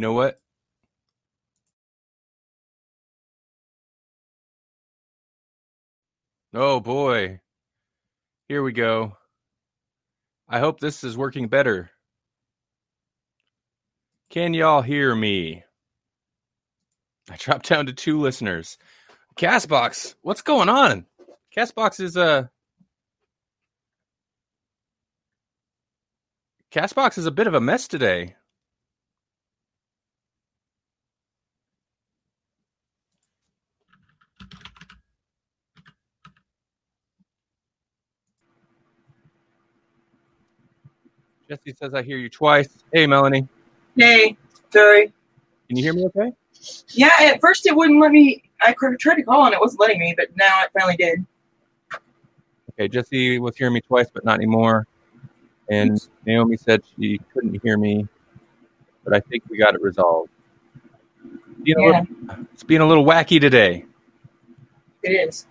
know what? Oh boy. Here we go. I hope this is working better. Can y'all hear me? I dropped down to two listeners. Castbox, what's going on? Castbox is uh Castbox is a bit of a mess today. Jesse says I hear you twice. Hey Melanie, Hey, sorry. can you hear me okay? Yeah, at first it wouldn't let me. I tried to call and it wasn't letting me, but now it finally did. Okay, Jesse was hearing me twice, but not anymore. And Naomi said she couldn't hear me, but I think we got it resolved. Being Yeah, little- it's being a little wacky today. it is.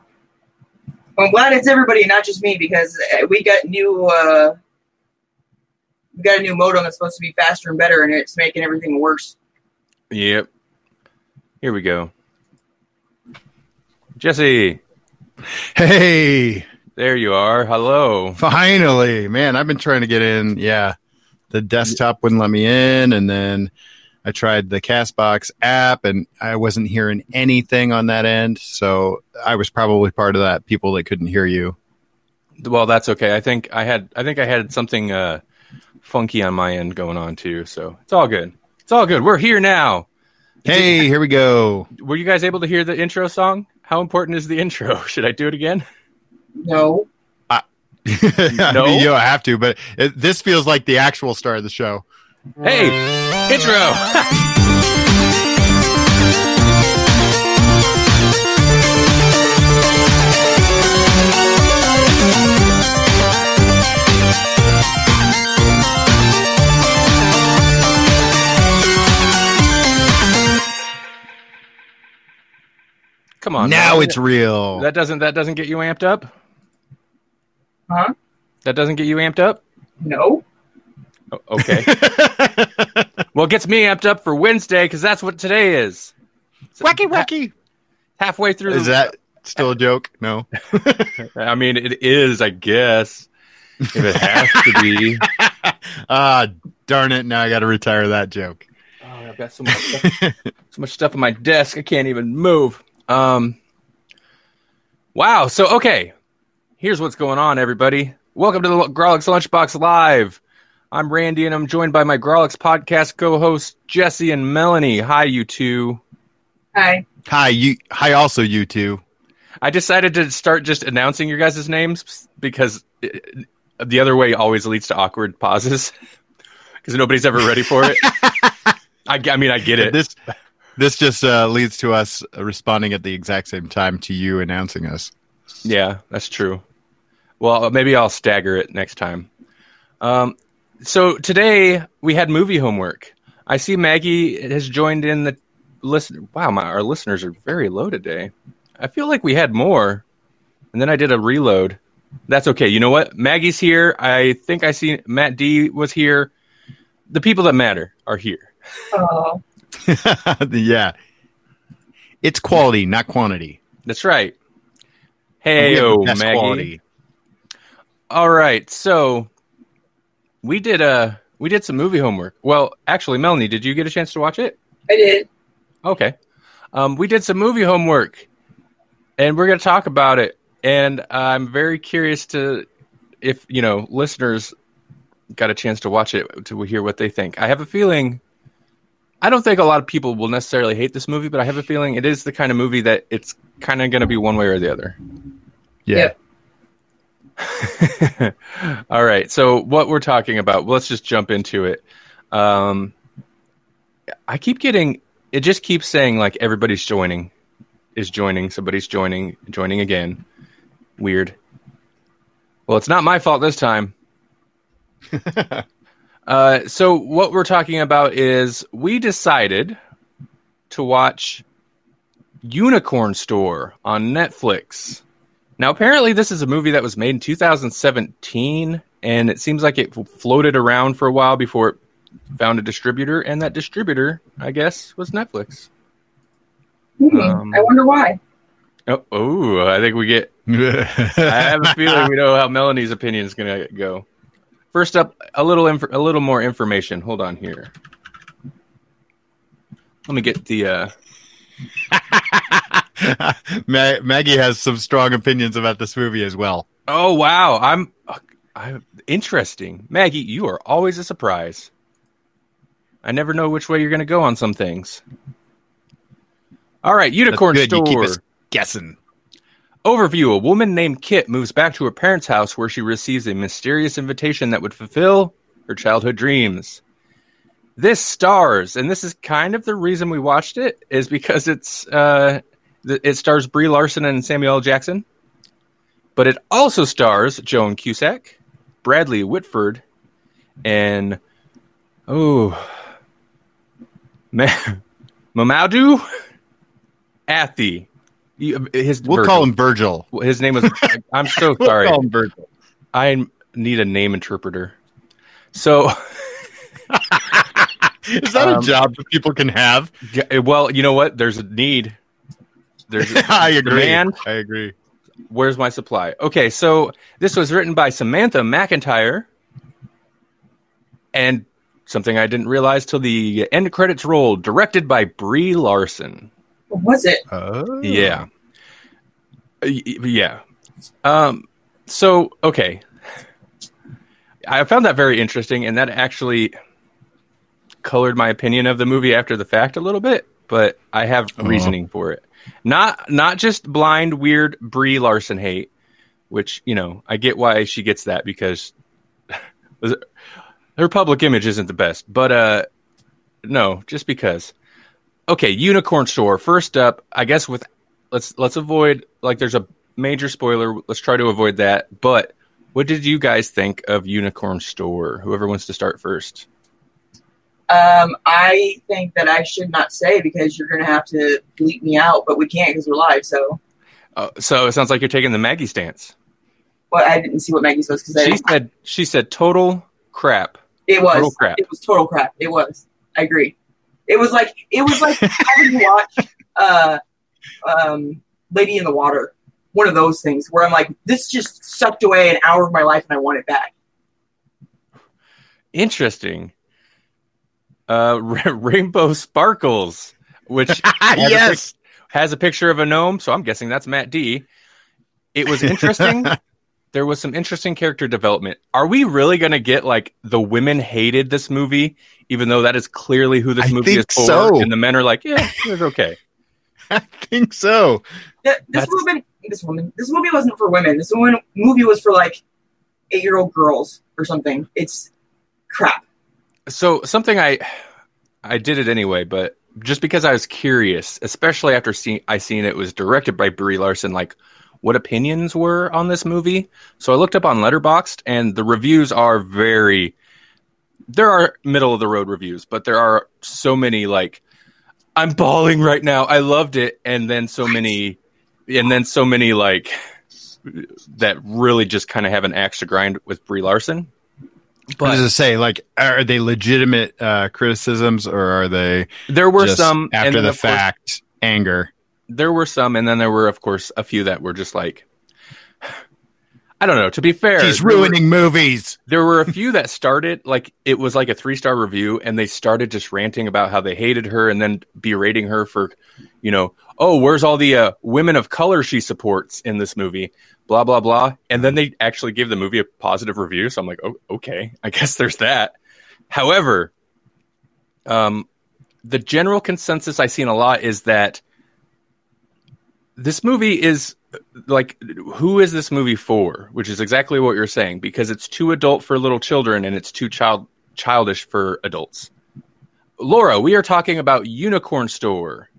I'm glad it's everybody, not just me, because we got new. Uh, we got a new modem that's supposed to be faster and better, and it's making everything worse. Yep. Here we go. Jesse, Hey, there you are. Hello. finally, man! I've been trying to get in. Yeah, the desktop wouldn't let me in, and then I tried the Castbox app, and I wasn't hearing anything on that end. So I was probably part of that people that couldn't hear you. Well, that's okay. I think I had I think I had something uh, funky on my end going on too, so it's all good. It's all good. We're here now. Hey, here we go. Were you guys able to hear the intro song? How important is the intro? Should I do it again? No, I No? mean, you don't have to, but it, this feels like the actual start of the show. Hey, intro. Come on. now man. it's real. that doesn't that doesn't get you amped up. huh? That doesn't get you amped up. No. O- Okay. well, it gets me amped up for Wednesday because that's what today is. wacky, wacky. Halfway through. Is the, that still a joke? No. I mean, it is. I guess if it has to be. Ah, darn it! Now I got to retire that joke. Oh, I've got so much, stuff, so much stuff on my desk. I can't even move. Um. Wow. So okay, here's what's going on, everybody. Welcome to the Grawlix Lunchbox Live. I'm Randy, and I'm joined by my Grawlix podcast co-host Jesse and Melanie. Hi, you two. Hi. Hi, you. Hi, also you two. I decided to start just announcing your guys' names because it, the other way always leads to awkward pauses because nobody's ever ready for it. I, I mean, I get it. This this just uh, leads to us responding at the exact same time to you announcing us. Yeah, that's true. Well, maybe I'll stagger it next time. Um, so today we had movie homework. I see Maggie has joined in the listen. Wow, my, our listeners are very low today. I feel like we had more, and then I did a reload. That's okay. You know what? Maggie's here. I think I see Matt D was here. The people that matter are here. Oh, yeah, it's quality, not quantity. That's right. Hey, we have the oh, Maggie. quality. All right, so we did uh we did some movie homework. Well, actually, Melanie, did you get a chance to watch it? I did. Okay. Um, we did some movie homework, and we're going to talk about it. And I'm very curious to if you know listeners got a chance to watch it to hear what they think. I have a feeling. I don't think a lot of people will necessarily hate this movie, but I have a feeling it is the kind of movie that it's kind of going to be one way or the other. Yeah. Yep. All right. So what we're talking about, let's just jump into it. Um, I keep getting it. Just keeps saying like everybody's joining, is joining. Somebody's joining, joining again. Weird. Well, it's not my fault this time. Uh, so what we're talking about is we decided to watch Unicorn Store on Netflix. Now, apparently, this is a movie that was made in 2017, and it seems like it floated around for a while before it found a distributor, and that distributor, I guess, was Netflix. Hmm, Um, I wonder why. Oh, oh I think we get. I have a feeling we know how Melanie's opinion is going to go. First up, a little inf- a little more information. Hold on here. Let me get the. Uh, Ma- Maggie has some strong opinions about this movie as well. oh wow, I'm. I'm interesting, Maggie. You are always a surprise. I never know which way you're going to go on some things. All right, unicorn store. guessing. Overview A woman named Kit moves back to her parents' house where she receives a mysterious invitation that would fulfill her childhood dreams. This stars, and this is kind of the reason we watched it, is because it's uh, it stars Brie Larson and Samuel L. Jackson, but it also stars Joan Cusack, Bradley Whitford, and oh, Ma- Mamoudou Athie. You- His We'll Virgil. call him Virgil. His name was. I'm so We'll sorry. call him Virgil. I need a name interpreter. So, Is that Um, a job that people can have? yeah, well, you know what? There's a need. There's a I agree. demand. I agree. Where's my supply? Okay, so this was written by Samantha McIntyre, and something I didn't realize till the end credits rolled. Directed by Brie Larson. What was it? Oh. Yeah. Uh, Yeah. Um, so, okay. I found that very interesting, and that actually colored my opinion of the movie after the fact a little bit, but I have Uh-huh. reasoning for it. Not not just blind, weird Brie Larson hate, which, you know, I get why she gets that because her public image isn't the best. But uh no, just because. Okay, Unicorn Store. First up, I guess with let's let's avoid like there's a major spoiler. Let's try to avoid that. But what did you guys think of Unicorn Store? Whoever wants to start first. Um, I think that I should not say because you're going to have to bleep me out, but we can't because we're live. So, Uh, so it sounds like you're taking the Maggie stance. well, I didn't see what Maggie says because She said she said total crap. it was total crap. it was total crap. It was. I agree. It was like it was like having to watch uh, um, Lady in the Water. One of those things where I'm like, this just sucked away an hour of my life and I want it back. Interesting. Uh, Rainbow Sparkles, which has, a pic- yes. has a picture of a gnome, so I'm guessing that's Matt D. It was interesting. there was some interesting character development. Are we really going to get like the women hated this movie, even though that is clearly who this I movie is for, so. and the men are like, yeah, it was okay. I think so. Th- This That's- woman, this woman, this movie wasn't for women. This woman, movie was for like eight year old girls or something. It's crap. So something I I did it anyway, but just because I was curious, especially after seeing I seen it was directed by Brie Larson, like what opinions were on this movie. So I looked up on Letterboxd, and the reviews are very. There are middle of the road reviews, but there are so many like, I'm bawling right now. I loved it, and then so many, and then so many like that really just kind of have an axe to grind with Brie Larson. what does But it say? Like, are they legitimate uh, criticisms or are they there were some after the of course, fact anger? there were some, and then there were, of course, a few that were just like, I don't know. To be fair, She's there were- ruining movies. There were a few that started like it was like a three star review, and they started just ranting about how they hated her, and then berating her for, you know, oh, where's all the uh, women of color she supports in this movie, blah blah blah, and then they actually gave the movie a positive review. So I'm like, oh, okay, I guess there's that. However, um, the general consensus I've seen a lot is that this movie is like who is this movie for? Which is exactly what you're saying because it's too adult for little children and it's too child childish for adults. Laura we are talking about unicorn store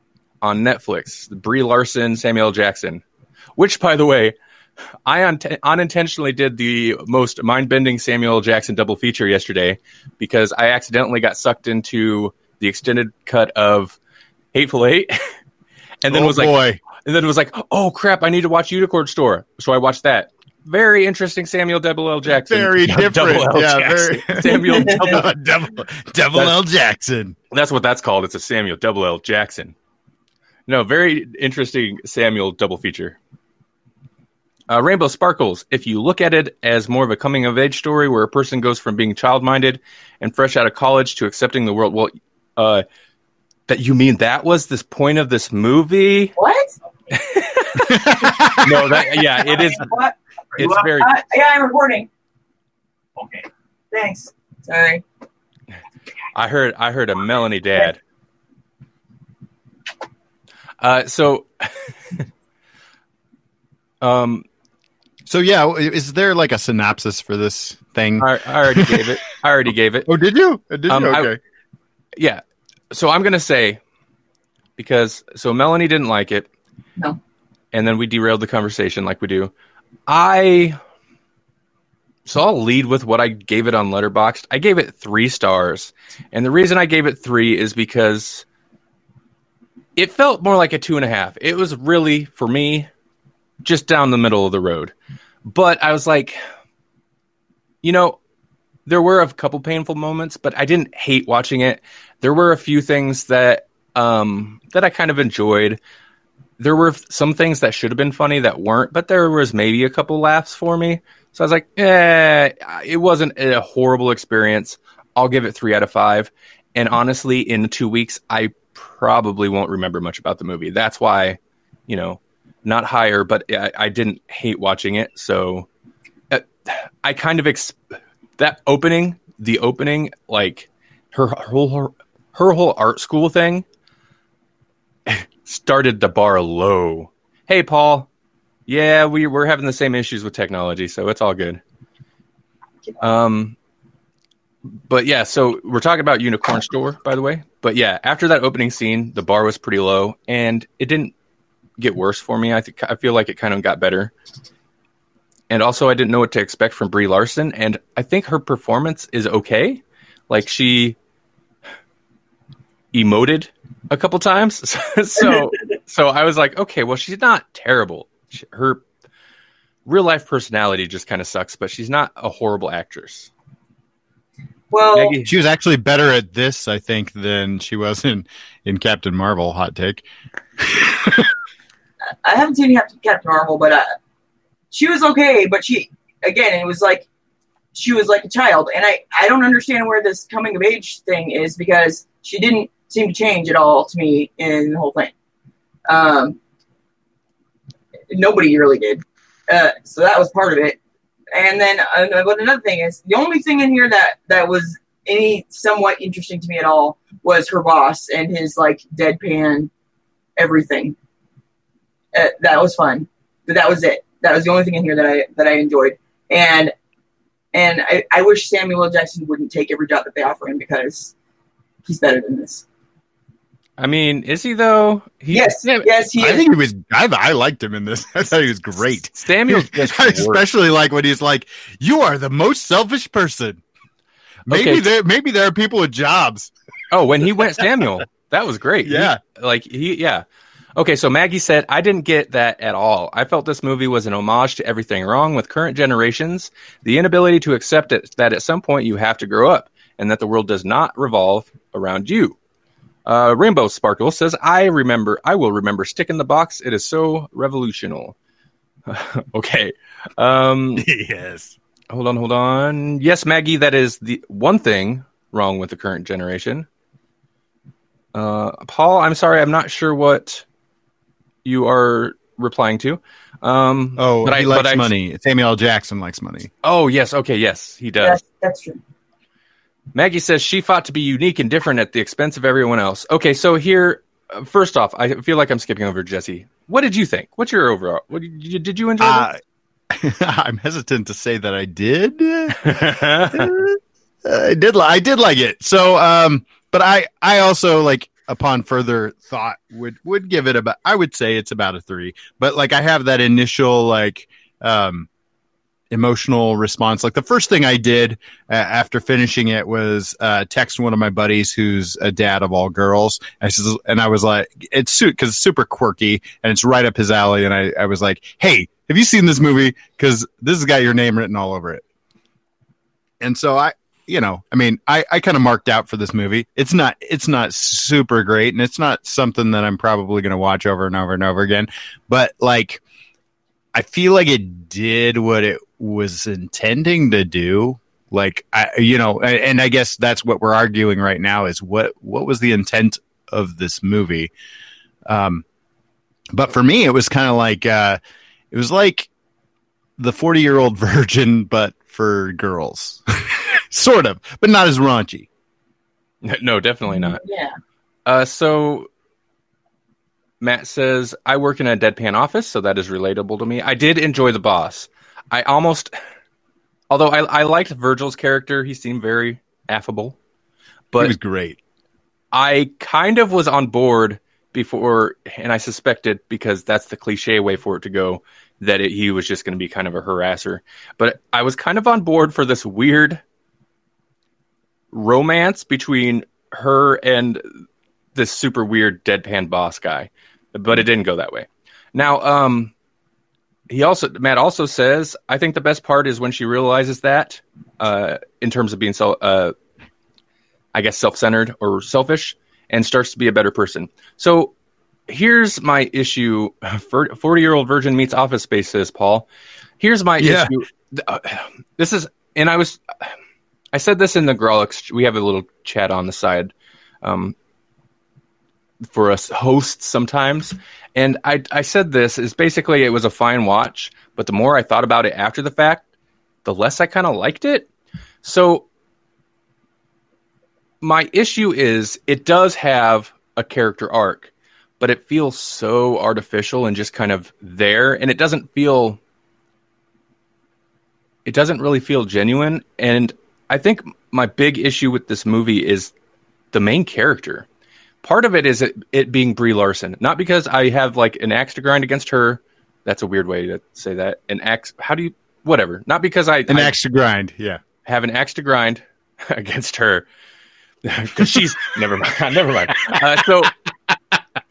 on netflix brie larson samuel jackson which by the way i un- unintentionally did the most mind-bending samuel jackson double feature yesterday because i accidentally got sucked into the extended cut of hateful eight and then oh was like boy, and then it was like, oh crap, I need to watch Unicorn Store. So I watched that. very interesting Samuel Double L Jackson. Very Yeah, different. Double L yeah, Jackson. very Samuel Double. Devil, Devil That's- L. Jackson. That's what that's called. It's a Samuel Double L Jackson. No, very interesting Samuel double feature. Uh, Rainbow Sparkles. If you look at it as more of a coming of age story where a person goes from being child minded and fresh out of college to accepting the world, well, uh, that you mean that was this point of this movie? What? No, that yeah, it is. What? It's very. Uh, yeah, I'm recording. Okay. Thanks. Sorry. I heard I heard a Melanie dad. Uh, so, um, So yeah, is there like a synopsis for this thing? I, I already gave it. I already gave it. oh, did you? Did you? Um, I- okay. Yeah. So I'm gonna say because so Melanie didn't like it. No. And then we derailed the conversation like we do. I so I'll lead with what I gave it on Letterboxd. I gave it three stars, and the reason I gave it three is because it felt more like a two and a half. It was really for me just down the middle of the road, but I was like, you know, there were a couple painful moments, but I didn't hate watching it. There were a few things that um, that I kind of enjoyed. There were some things that should have been funny that weren't, but there was maybe a couple laughs for me. So I was like, eh, it wasn't a horrible experience. I'll give it three out of five. And honestly, in two weeks, I probably won't remember much about the movie. That's why, you know, not higher, but I, I didn't hate watching it. So uh, I kind of ex- that opening, the opening, like her whole her, her whole art school thing started the bar low. Hey, Paul. Yeah, we we're having the same issues with technology, so it's all good. Um, but yeah, so we're talking about Unicorn Store, by the way. But yeah, after that opening scene, the bar was pretty low, and it didn't get worse for me. I think I feel like it kind of got better. And also, I didn't know what to expect from Brie Larson, and I think her performance is okay. Like she emoted a couple times, so so I was like, okay, well, she's not terrible. She- Her real life personality just kind of sucks, but she's not a horrible actress. Well, Maggie, She was actually better at this, I think, than she was in in Captain Marvel. Hot take. I haven't seen Captain, Captain Marvel, but uh, she was okay. But she, again, it was like she was like a child, and I I don't understand where this coming of age thing is because she didn't seem to change at all to me in the whole thing. Um, nobody really did, uh, so that was part of it. And then, uh, but another thing is the only thing in here that that was any somewhat interesting to me at all was her boss and his like deadpan everything. Uh, that was fun, but that was it. That was the only thing in here that I that I enjoyed. And and I, I wish Samuel. Jackson wouldn't take every job that they offer him because he's better than this. I mean, is he though? He, Yes, yeah, yes, he I is. think he was. I, I liked him in this. I thought he was great. Samuel's just I worse. especially like when he's like, "You are the most selfish person." Maybe Okay. there, maybe there are people with jobs. Oh, when he went Samuel, that was great. He- Yeah. like he, yeah. Okay, so Maggie said, I didn't get that at all. I felt this movie was an homage to everything wrong with current generations, the inability to accept it, that at some point you have to grow up, and that the world does not revolve around you. Uh, Rainbow Sparkle says, I remember, I will remember Stick in the Box. It is so revolutional. okay. Um, yes. hold on, hold on. Yes, Maggie, that is the one thing wrong with the current generation. Uh, Paul, I'm sorry, I'm not sure what you are replying to. Um, Oh, but he I- likes but I- money. Samuel Jackson likes money. oh, yes, okay, yes, he does. That's, that's true. Maggie says she fought to be unique and different at the expense of everyone else. Okay, so here, uh, first off, I feel like I'm skipping over Jesse. What did you think? What's your overall? What did you, enjoy? Uh, I'm hesitant to say that I did. I did. Li- I did like it. So, um, but I, I also like upon further thought would would give it about. I would say it's about a three. But like I have that initial like, um, emotional response. Like the first thing I did uh, after finishing it was uh, text one of my buddies who's a dad of all girls. I says, and I was like, it's suit because it's super quirky and it's right up his alley. And I, I was like, hey, have you seen this movie? Because this has got your name written all over it. And so I, you know, I mean, I, I kind of marked out for this movie. It's not, it's not super great, and it's not something that I'm probably going to watch over and over and over again. But like, I feel like it did what it was intending to do. Like, I, you know, and, and I guess that's what we're arguing right now is what what was the intent of this movie. Um, but for me, it was kind of like uh, it was like the forty year old virgin, but for girls, sort of, but not as raunchy. No, definitely not. Yeah. Uh, so Matt says, I work in a deadpan office, so that is relatable to me. I did enjoy the boss. I almost, although I, I liked Virgil's character, he seemed very affable. But was great. I kind of was on board before, and I suspected because that's the cliche way for it to go that it, he was just going to be kind of a harasser. But I was kind of on board for this weird romance between her and this super weird deadpan boss guy, but it didn't go that way. Now, um, he also Matt also says I think the best part is when she realizes that, uh, in terms of being so, uh, I guess self-centered or selfish, and starts to be a better person. So here's my issue: forty-year-old virgin meets Office Space, says Paul. Here's my Yeah. issue. Uh, This is, and I was, I said this in the Grawlix. We have a little chat on the side. Um, for us hosts sometimes. And I, I said this is basically it was a fine watch, but the more I thought about it after the fact, the less I kind of liked it. So my issue is it does have a character arc, but it feels so artificial and just kind of there, and it doesn't feel. It doesn't really feel genuine, and I think my big issue with this movie is the main character part of it is it, it being Brie Larson, not because I have like an axe to grind against her. That's a weird way to say that. An axe. How do you? Whatever. Not because I, An I to grind. Yeah. have an axe to grind against her because she's never mind. Never mind. Uh, so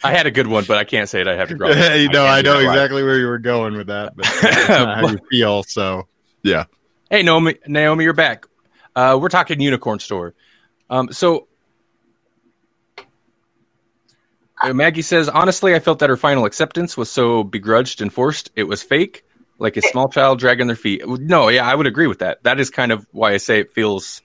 I had a good one, but I can't say it. I have to grind. you know, can't I know exactly where you were going with that, but that's not how you feel. So, yeah. Hey, Naomi, Naomi, you're back. Uh, we're talking unicorn store. Um, so uh, Maggie says, honestly, I felt that her final acceptance was so begrudged and forced. It was fake, like a small child dragging their feet. No, yeah, I would agree with that. That is kind of why I say it feels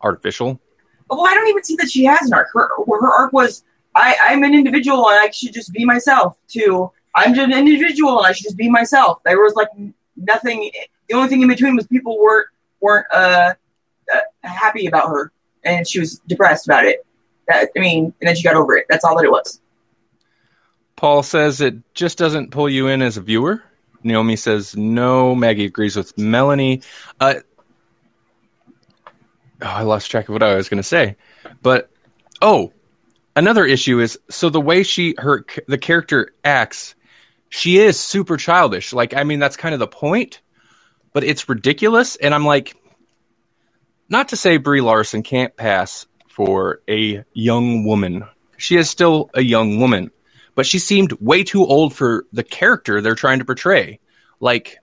artificial. Well, I don't even see that she has an arc. Her, her arc was, I, I'm an individual and I should just be myself. To I'm just an individual and I should just be myself. There was like nothing. The only thing in between was people weren't weren't uh, uh, happy about her, and she was depressed about it. That, I mean, and then she got over it. That's all that it was. Paul says it just doesn't pull you in as a viewer. Naomi says no. Maggie agrees with Melanie. Uh, oh, I lost track of what I was going to say, but oh, another issue is so the way she her the character acts, she is super childish. Like I mean, that's kind of the point, but it's ridiculous. And I'm like, not to say Brie Larson can't pass for a young woman. She is still a young woman but she seemed way too old for the character they're trying to portray. Like,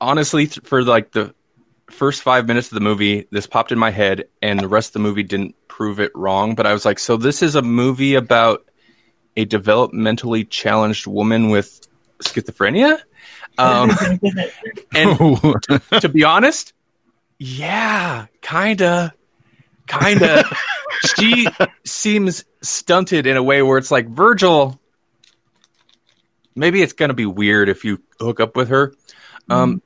honestly, for like the first five minutes of the movie, this popped in my head, and the rest of the movie didn't prove it wrong. But I was like, so this is a movie about a developmentally challenged woman with schizophrenia? Um, and to be honest, yeah, kinda, kinda. she seems stunted in a way where it's like Virgil. Maybe it's gonna be weird if you hook up with her, um,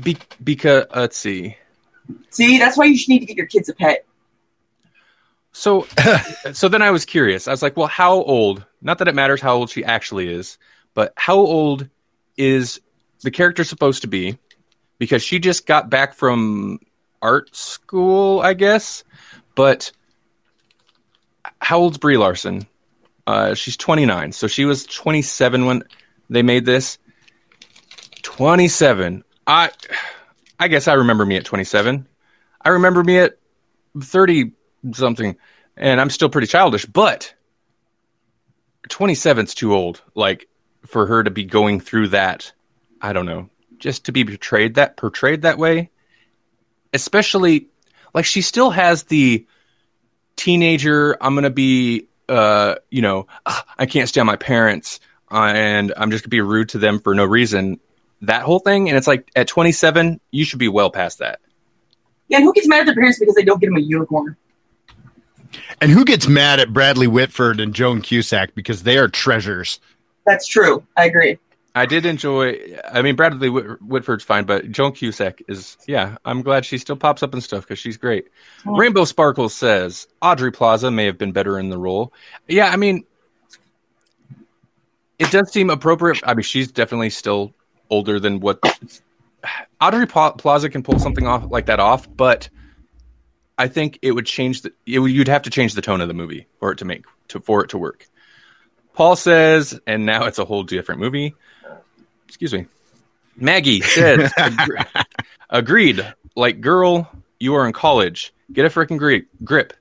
be, because let's see. See, that's why you should need to get your kids a pet. So, so then I was curious. I was like, well, how old? Not that it matters how old she actually is, but how old is the character supposed to be? Because she just got back from art school, I guess. But how old's Brie Larson? Uh, she's 29, so she was 27 when they made this. 27. I I guess I remember me at 27. I remember me at 30 something and I'm still pretty childish, but 27's too old like for her to be going through that. I don't know. Just to be portrayed that portrayed that way, especially like she still has the teenager I'm going to be uh, you know, "Ah, I can't stand my parents uh, and I'm just going to be rude to them for no reason that whole thing. And it's like at 27, you should be well past that. Yeah, and who gets mad at their parents because they don't get them a unicorn? And who gets mad at Bradley Whitford and Joan Cusack because they are treasures? That's true. I agree. I did enjoy. I mean, Bradley Whit- Whitford's fine, but Joan Cusack is. Yeah, I'm glad she still pops up and stuff because she's great. Oh. Rainbow Sparkles says Aubrey Plaza may have been better in the role. Yeah, I mean, it does seem appropriate. I mean, she's definitely still older than what Aubrey Pla- Plaza can pull something off like that off, but I think it would change the. It you'd have to change the tone of the movie for it to make to for it to work. Paul says, and now it's a whole different movie. Excuse me. Maggie says, agreed. Like, girl, you are in college. Get a freaking grip. grip.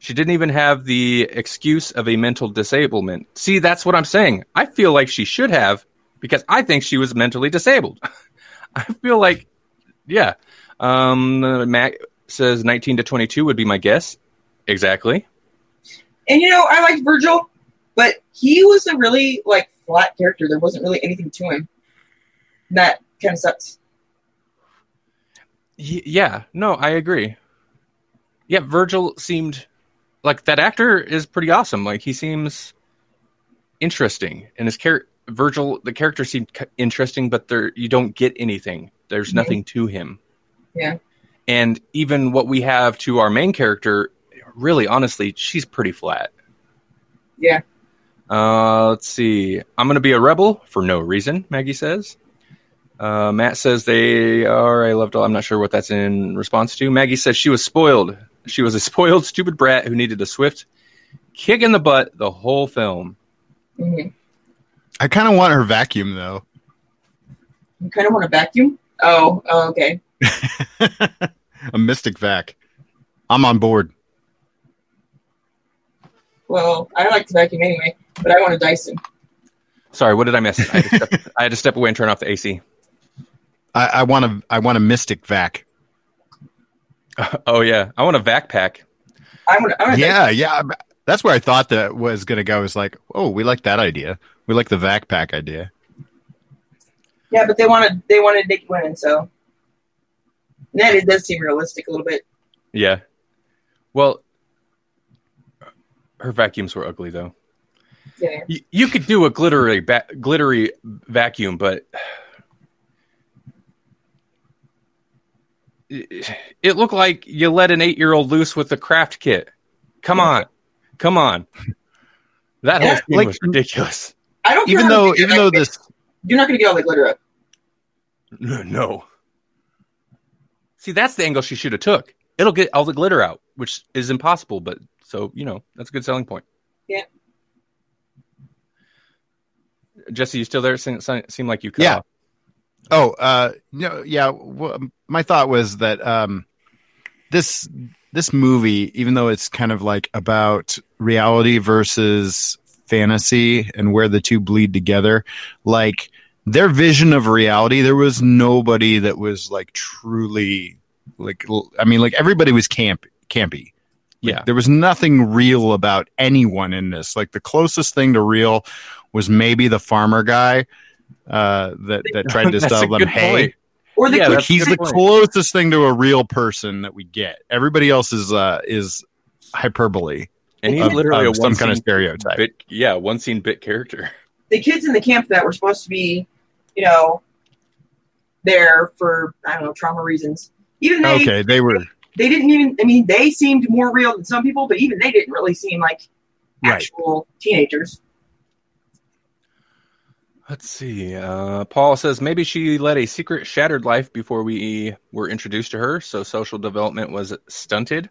She didn't even have the excuse of a mental disablement. See, that's what I'm saying. I feel like she should have because I think she was mentally disabled. I feel like, yeah. Um, Mac says 19 to 22 would be my guess. Exactly. And you know, I like Virgil, but he was a really like flat character. There wasn't really anything to him. That kind of sucks. Yeah. No, I agree. Yeah, Virgil seemed like that actor is pretty awesome. Like he seems interesting, and his character Virgil, the character seemed interesting, but there you don't get anything. There's Mhm. nothing to him. Yeah. And even what we have to our main character, really, honestly, she's pretty flat. Yeah. Uh, let's see. I'm going to be a rebel for no reason, Maggie says. Uh, Matt says they are. I loved all. I'm not sure what that's in response to. Maggie says she was spoiled. She was a spoiled, stupid brat who needed a swift kick in the butt the whole film. hmm I kind of want her vacuum though. You kind of want a vacuum. Oh, oh, okay. a mystic vac. I'm on board. Well, I like to vacuum anyway, but I want a Dyson. Sorry, what did I miss? I had to step, I had to step away and turn off the AC. I, I want a I want a mystic vac. Oh yeah, I want a vac pack. I want. I want a Dyson. Yeah, yeah. That's where I thought that was going to go. Is like, oh, we like that idea. We like the vac pack idea. Yeah, but they wanted they wanted naked women, so and that it does seem realistic a little bit. Yeah. Well, her vacuums were ugly though. Yeah. You, you could do a glittery ba- glittery vacuum, but it, it looked like you let an eight year old loose with the craft kit. Come on, come on. That whole thing like- was ridiculous. I don't. Even how though, even though this, you're not going to get all the glitter up. No. See, that's the angle she should have took. It'll get all the glitter out, which is impossible. But so you know, that's a good selling point. Yeah. Jesse, you still there? Seem, seem like you cut Yeah. off. oh, uh, no, yeah. w- my thought was that um, this this movie, even though it's kind of like about reality versus fantasy and where the two bleed together, like their vision of reality, there was nobody that was like truly like. I mean, like everybody was camp campy. Yeah. There was nothing real about anyone in this. Like the closest thing to real was maybe the farmer guy uh, that that tried to That's a sell them hay. point. Or the Yeah, Like he's the point. closest thing to a real person that we get. Everybody else is uh, is hyperbole And he's of, literally of a some one kind of stereotype. bit, yeah, one scene bit character. the kids in the camp that were supposed to be, you know, there for I don't know trauma reasons. Even they Okay, they were they didn't even. I mean, they seemed more real than some people, but even they didn't really seem like Right. actual teenagers. Let's see. Uh, Paul says maybe she led a secret, shattered life before we were introduced to her, so social development was stunted.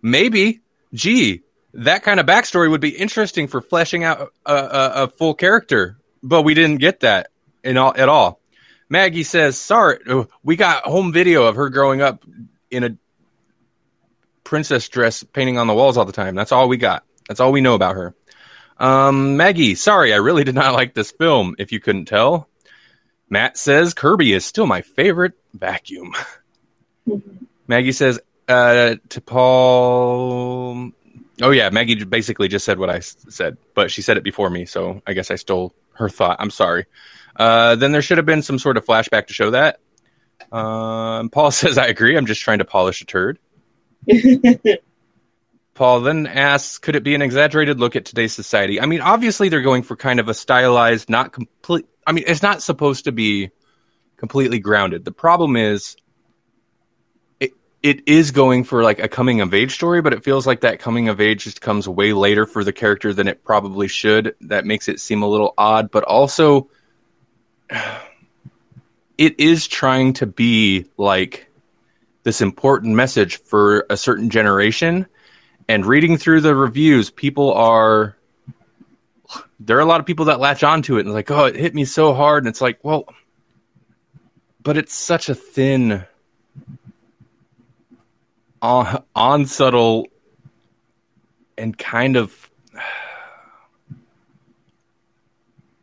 Maybe. Gee, that kind of backstory would be interesting for fleshing out a, a, a full character, but we didn't get that in all, at all. Maggie says, "Sorry, oh, we got home video of her growing up in a princess dress, painting on the walls all the time. That's all we got. That's all we know about her." Um, Maggie, sorry, I really did not like this film. If you couldn't tell, Matt says Kirby is still my favorite vacuum. Maggie says uh, to Paul. Oh yeah, Maggie basically just said what I said, but she said it before me, so I guess I stole her thought. I'm sorry. Uh, then there should have been some sort of flashback to show that. Um, Paul says, I agree. I'm just trying to polish a turd. Paul then asks, could it be an exaggerated look at today's society? I mean, obviously they're going for kind of a stylized, not complete. I mean, it's not supposed to be completely grounded. The problem is, it it is going for like a coming of age story, but it feels like that coming of age just comes way later for the character than it probably should. That makes it seem a little odd, but also it is trying to be like this important message for a certain generation. And reading through the reviews, people are there are a lot of people that latch onto it and like, oh, it hit me so hard, and it's like, well, but it's such a thin, on, on subtle, and kind of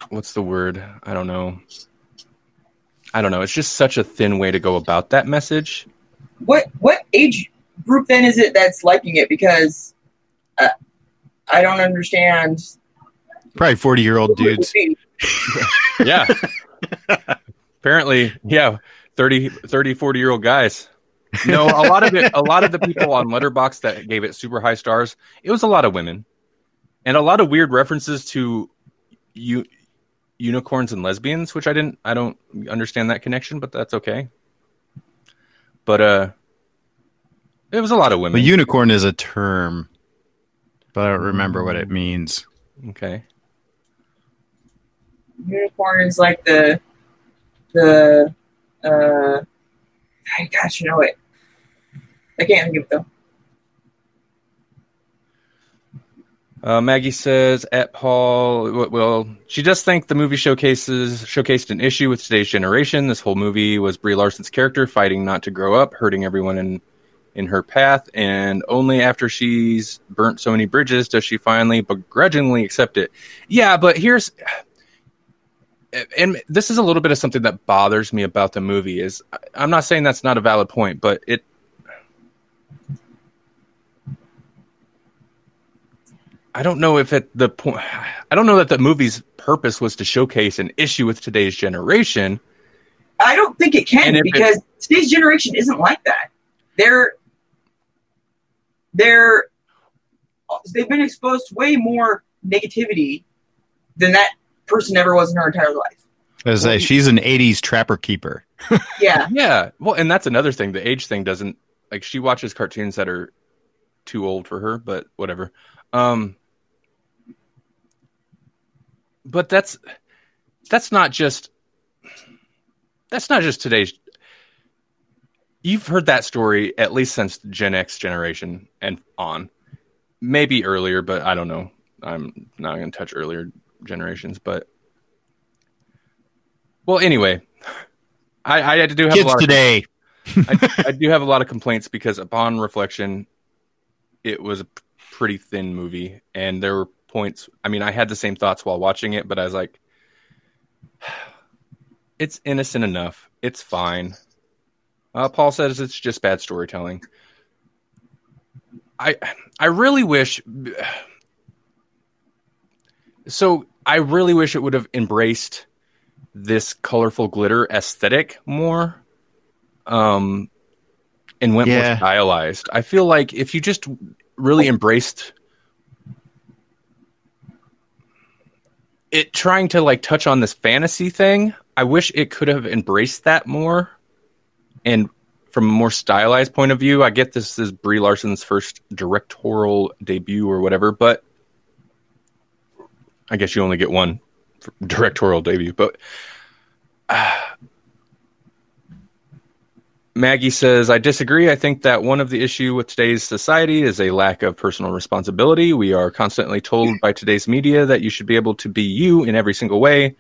what's the word? I don't know. I don't know. It's just such a thin way to go about that message. what what age group then is it that's liking it? Because uh, I don't understand. Probably 40 year old who it would dudes. Yeah. Apparently, yeah, 30, 30 40 year old guys. No, a lot of it, a lot of the people on Letterboxd that gave it super high stars, it was a lot of women, and a lot of weird references to u- unicorns and lesbians, which I didn't, I don't understand that connection, but that's okay. But uh, it was a lot of women. But unicorn is a term, but I don't remember what it means. okay. Unicorn is like the the uh. I gosh, you know it. I can't think of it though. Uh, Maggie says at Paul, well, she does think the movie showcases showcased an issue with today's generation. This whole movie was Brie Larson's character fighting not to grow up, hurting everyone in in her path, and only after she's burnt so many bridges does she finally begrudgingly accept it. Yeah, but here's and this is a little bit of something that bothers me about the movie is I'm not saying that's not a valid point, but it I don't know if at the point I don't know that the movie's purpose was to showcase an issue with today's generation. I don't think it can if it- because today's generation isn't like that. They're they're they've been exposed to way more negativity than that person ever was in her entire life. As I say, she's an 80s trapper keeper. Yeah, Yeah, well, and that's another thing. The age thing doesn't like she watches cartoons that are too old for her, but whatever. Um, but that's that's not just that's not just today's. You've heard that story at least since Gen X generation and on, maybe earlier, but I don't know. I'm not going to touch earlier generations, but well, anyway, I, I do have a Kids lot of today. I, I do have a lot of complaints because upon reflection, it was a pretty thin movie, and there were points. I mean, I had the same thoughts while watching it, but I was like, "It's innocent enough. It's fine." Uh, Paul says it's just bad storytelling. I I really wish. So I really wish it would have embraced this colorful glitter aesthetic more um and went Yeah. more stylized. I feel like if you just really embraced it trying to like touch on this fantasy thing, I wish it could have embraced that more and from a more stylized point of view, I get this is Brie Larson's first directorial debut or whatever, but I guess you only get one directorial debut. But uh, Maggie says, I disagree. I think that one of the issue with today's society is a lack of personal responsibility. We are constantly told by today's media that you should be able to be you in every single way.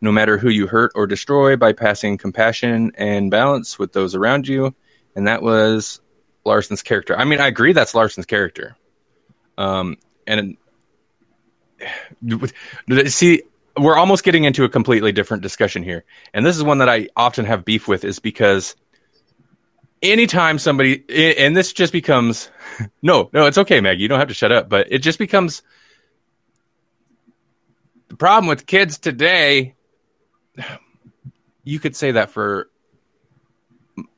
No matter who you hurt or destroy, by passing compassion and balance with those around you. And that was Larson's character. I mean, I agree that's Larson's character. Um, and see, we're almost getting into a completely different discussion here. And this is one that I often have beef with, is because anytime somebody, and this just becomes, no, no, it's okay, Maggie, you don't have to shut up, but it just becomes the problem with kids today. You could say that for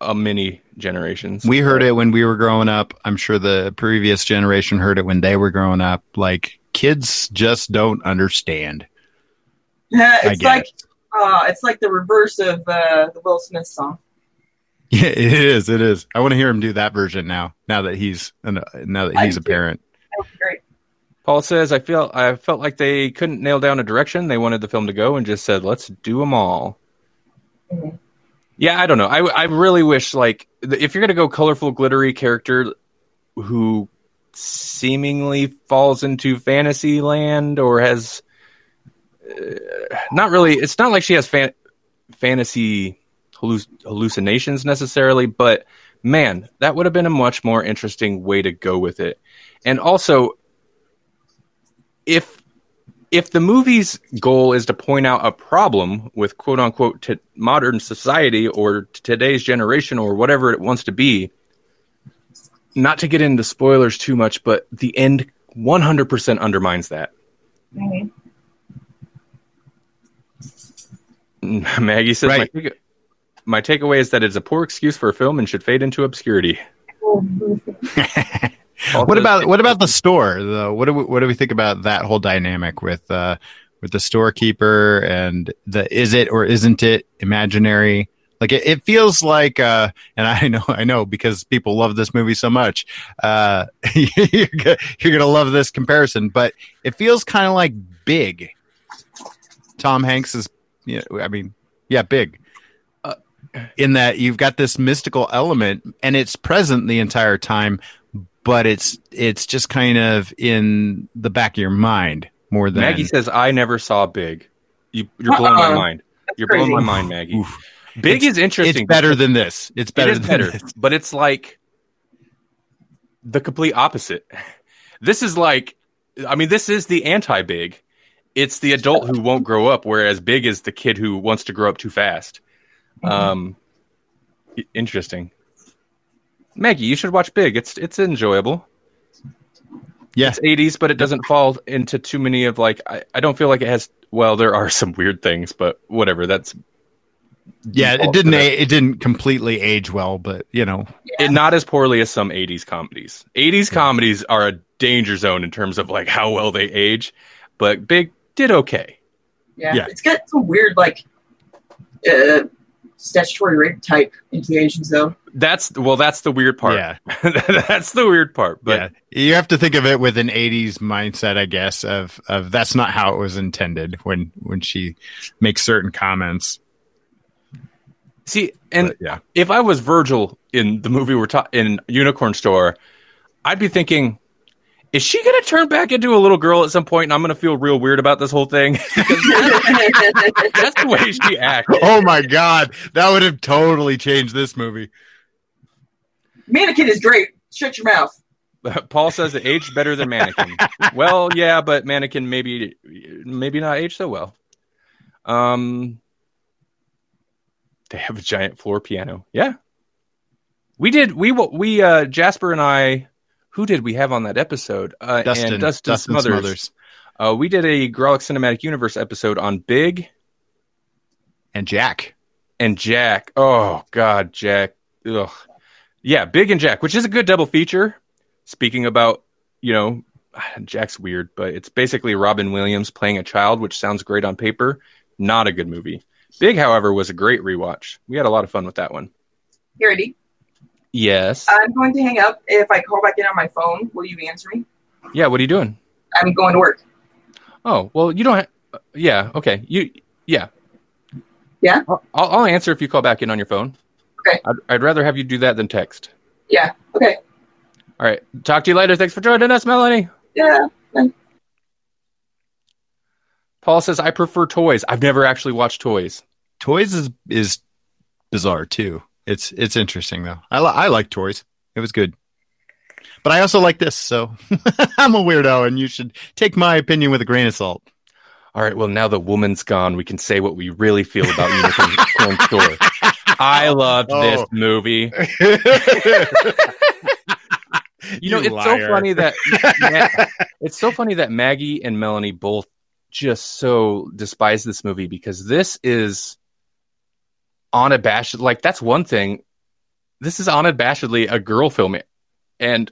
a many generations. We heard it when we were growing up. I'm sure the previous generation heard it when they were growing up. Like kids just don't understand. Yeah, it's like uh, it's like the reverse of uh, the Will Smith song. Yeah, it is. It is. I want to hear him do that version now. Now that he's now that he's a parent. Paul says, "I feel I felt like they couldn't nail down a direction. They wanted the film to go and just said, let's do them all." Mm-hmm. Yeah, I don't know. I I really wish like if you're gonna go colorful, glittery character who seemingly falls into fantasy land or has uh, not really. It's not like she has fan, fantasy halluc- hallucinations necessarily, but man, that would have been a much more interesting way to go with it. And also, if if the movie's goal is to point out a problem with quote unquote t- modern society or t- today's generation or whatever it wants to be, not to get into spoilers too much, but the end 100% undermines that. Mm-hmm. Maggie says, right. my, take- my takeaway is that it's a poor excuse for a film and should fade into obscurity. what about what about the store though? What do we, what do we think about that whole dynamic with uh, with the storekeeper and the is it or isn't it imaginary? Like it, it feels like, uh, and I know I know because people love this movie so much. Uh, you're, gonna, you're gonna love this comparison, but it feels kind of like Big. Tom Hanks is, you know, I mean, yeah, Big uh, in that you've got this mystical element and it's present the entire time but it's it's just kind of in the back of your mind more than Maggie says. I never saw Big. You, are blowing my mind. That's you're crazy. blowing my mind, Maggie. Oof. Big it's, is interesting. It's better than this. It's better. It better, this. but it's like the complete opposite. This is like, I mean, this is the anti-big. It's the adult who won't grow up, whereas big is the kid who wants to grow up too fast. Mm-hmm. Um, interesting. Maggie, you should watch Big. It's it's enjoyable. Yeah. It's 80s, but it doesn't fall into too many of like I, I don't feel like it has well, there are some weird things, but whatever. That's yeah, it didn't a, it didn't completely age well, but you know, yeah. it not as poorly as some 80s comedies. 80s yeah. comedies are a danger zone in terms of like how well they age, but Big did okay. Yeah, yeah. it's got some weird like uh, statutory rape type implications though. That's well, that's the weird part. Yeah, that's the weird part. But yeah. you have to think of it with an '80s mindset, I guess. Of of that's not how it was intended when when she makes certain comments. See, and but, yeah, if I was Virgil in the movie we're talking in Unicorn Store, I'd be thinking, is she going to turn back into a little girl at some point and I'm going to feel real weird about this whole thing? that's, that's the way she acts. Oh my God. That would have totally changed this movie. Mannequin is great. Shut your mouth. Paul says it aged better than Mannequin. well, yeah, but Mannequin maybe maybe not aged so well. Um, they have a giant floor piano. Yeah, we did. We we uh Jasper and I. Who did we have on that episode? Uh, Dustin, and Dustin, Dustin Smothers. Smothers. Uh, we did a Grawlix Cinematic Universe episode on Big and Jack. And Jack. Oh God, Jack. Ugh. Yeah, Big and Jack, which is a good double feature. Speaking about, you know, Jack's weird, but it's basically Robin Williams playing a child, which sounds great on paper. Not a good movie. Big, however, was a great rewatch. We had a lot of fun with that one. You ready? Yes. I'm going to hang up. If I call back in on my phone, will you answer me? Yeah. What are you doing? I'm going to work. Oh well, you don't. Ha- yeah. Okay. You. Yeah. Yeah. I'll, I'll answer if you call back in on your phone. Okay. I'd, I'd rather have you do that than text. Yeah. Okay. All right. Talk to you later. Thanks for joining us, Melanie. Yeah. Paul says I prefer toys. I've never actually watched toys. Toys is is bizarre too. It's it's interesting though. I li- I like toys. It was good. But I also like this, so I'm a weirdo, and you should take my opinion with a grain of salt. All right, well now the woman's gone, we can say what we really feel about Unicorn Store. I loved this Oh. movie. You know, You it's so funny that Ma- it's so funny that Maggie and Melanie both just so despise this movie because this is unabashed. Like that's one thing. This is unabashedly a girl film, and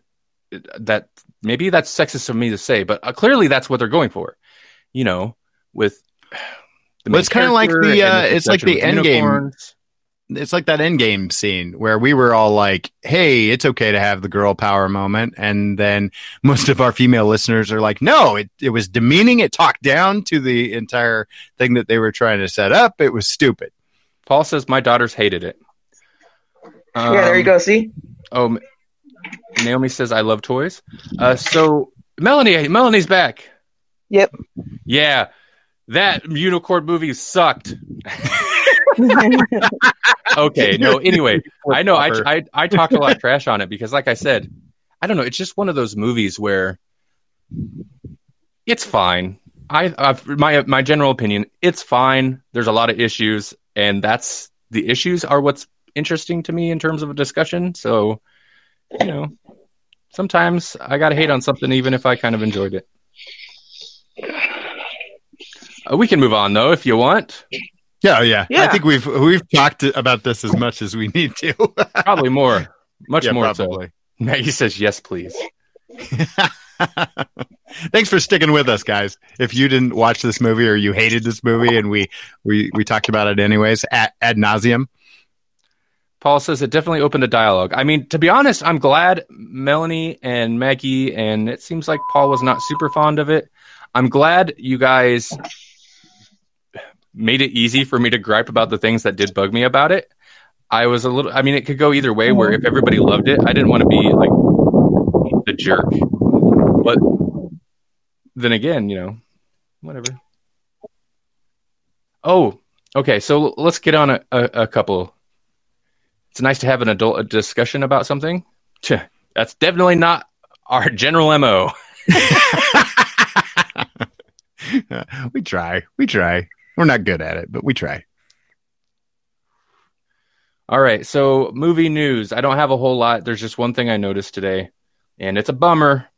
that maybe that's sexist of me to say, but uh, clearly that's what they're going for. You know, with the Well, it's kinda like the, uh, it's like the with Endgame. unicorns. It's like that end game scene where we were all like, "Hey, it's okay to have the girl power moment," and then most of our female listeners are like, "No, it it was demeaning. It talked down to the entire thing that they were trying to set up. It was stupid." Paul says my daughters hated it. yeah, there you Um, go. See, Oh, Naomi says I love toys. Uh, so Melanie, Melanie's back. Yep. Yeah, that unicorn movie sucked. Okay, no. Anyway, I know I, I I talked a lot of trash on it because, like I said, I don't know. It's just one of those movies where it's fine. I uh, my my general opinion, it's fine. There's a lot of issues, and that's the issues are what's interesting to me in terms of a discussion. So, you know, sometimes I gotta hate on something even if I kind of enjoyed it. Uh, we can move on though if you want. Yeah, oh, yeah, I think we've we've talked about this as much as we need to. Probably more, much Yeah, more. So. probably. Maggie says yes, please. Thanks for sticking with us, guys. If you didn't watch this movie or you hated this movie, and we we we talked about it anyways at ad nauseum. Paul says it definitely opened a dialogue. I mean, to be honest, I'm glad Melanie and Maggie, and it seems like Paul was not super fond of it. I'm glad you guys made it easy for me to gripe about the things that did bug me about it. I was a little, I mean, it could go either way where if everybody loved it, I didn't want to be like the jerk. But then again, you know, whatever. Oh, okay. So let's get on a, a, a couple it's nice to have an adult discussion about something. That's definitely not our general MO. we try. We try. We're not good at it, but we try. All right, so movie news. I don't have a whole lot. There's just one thing I noticed today, and it's a bummer.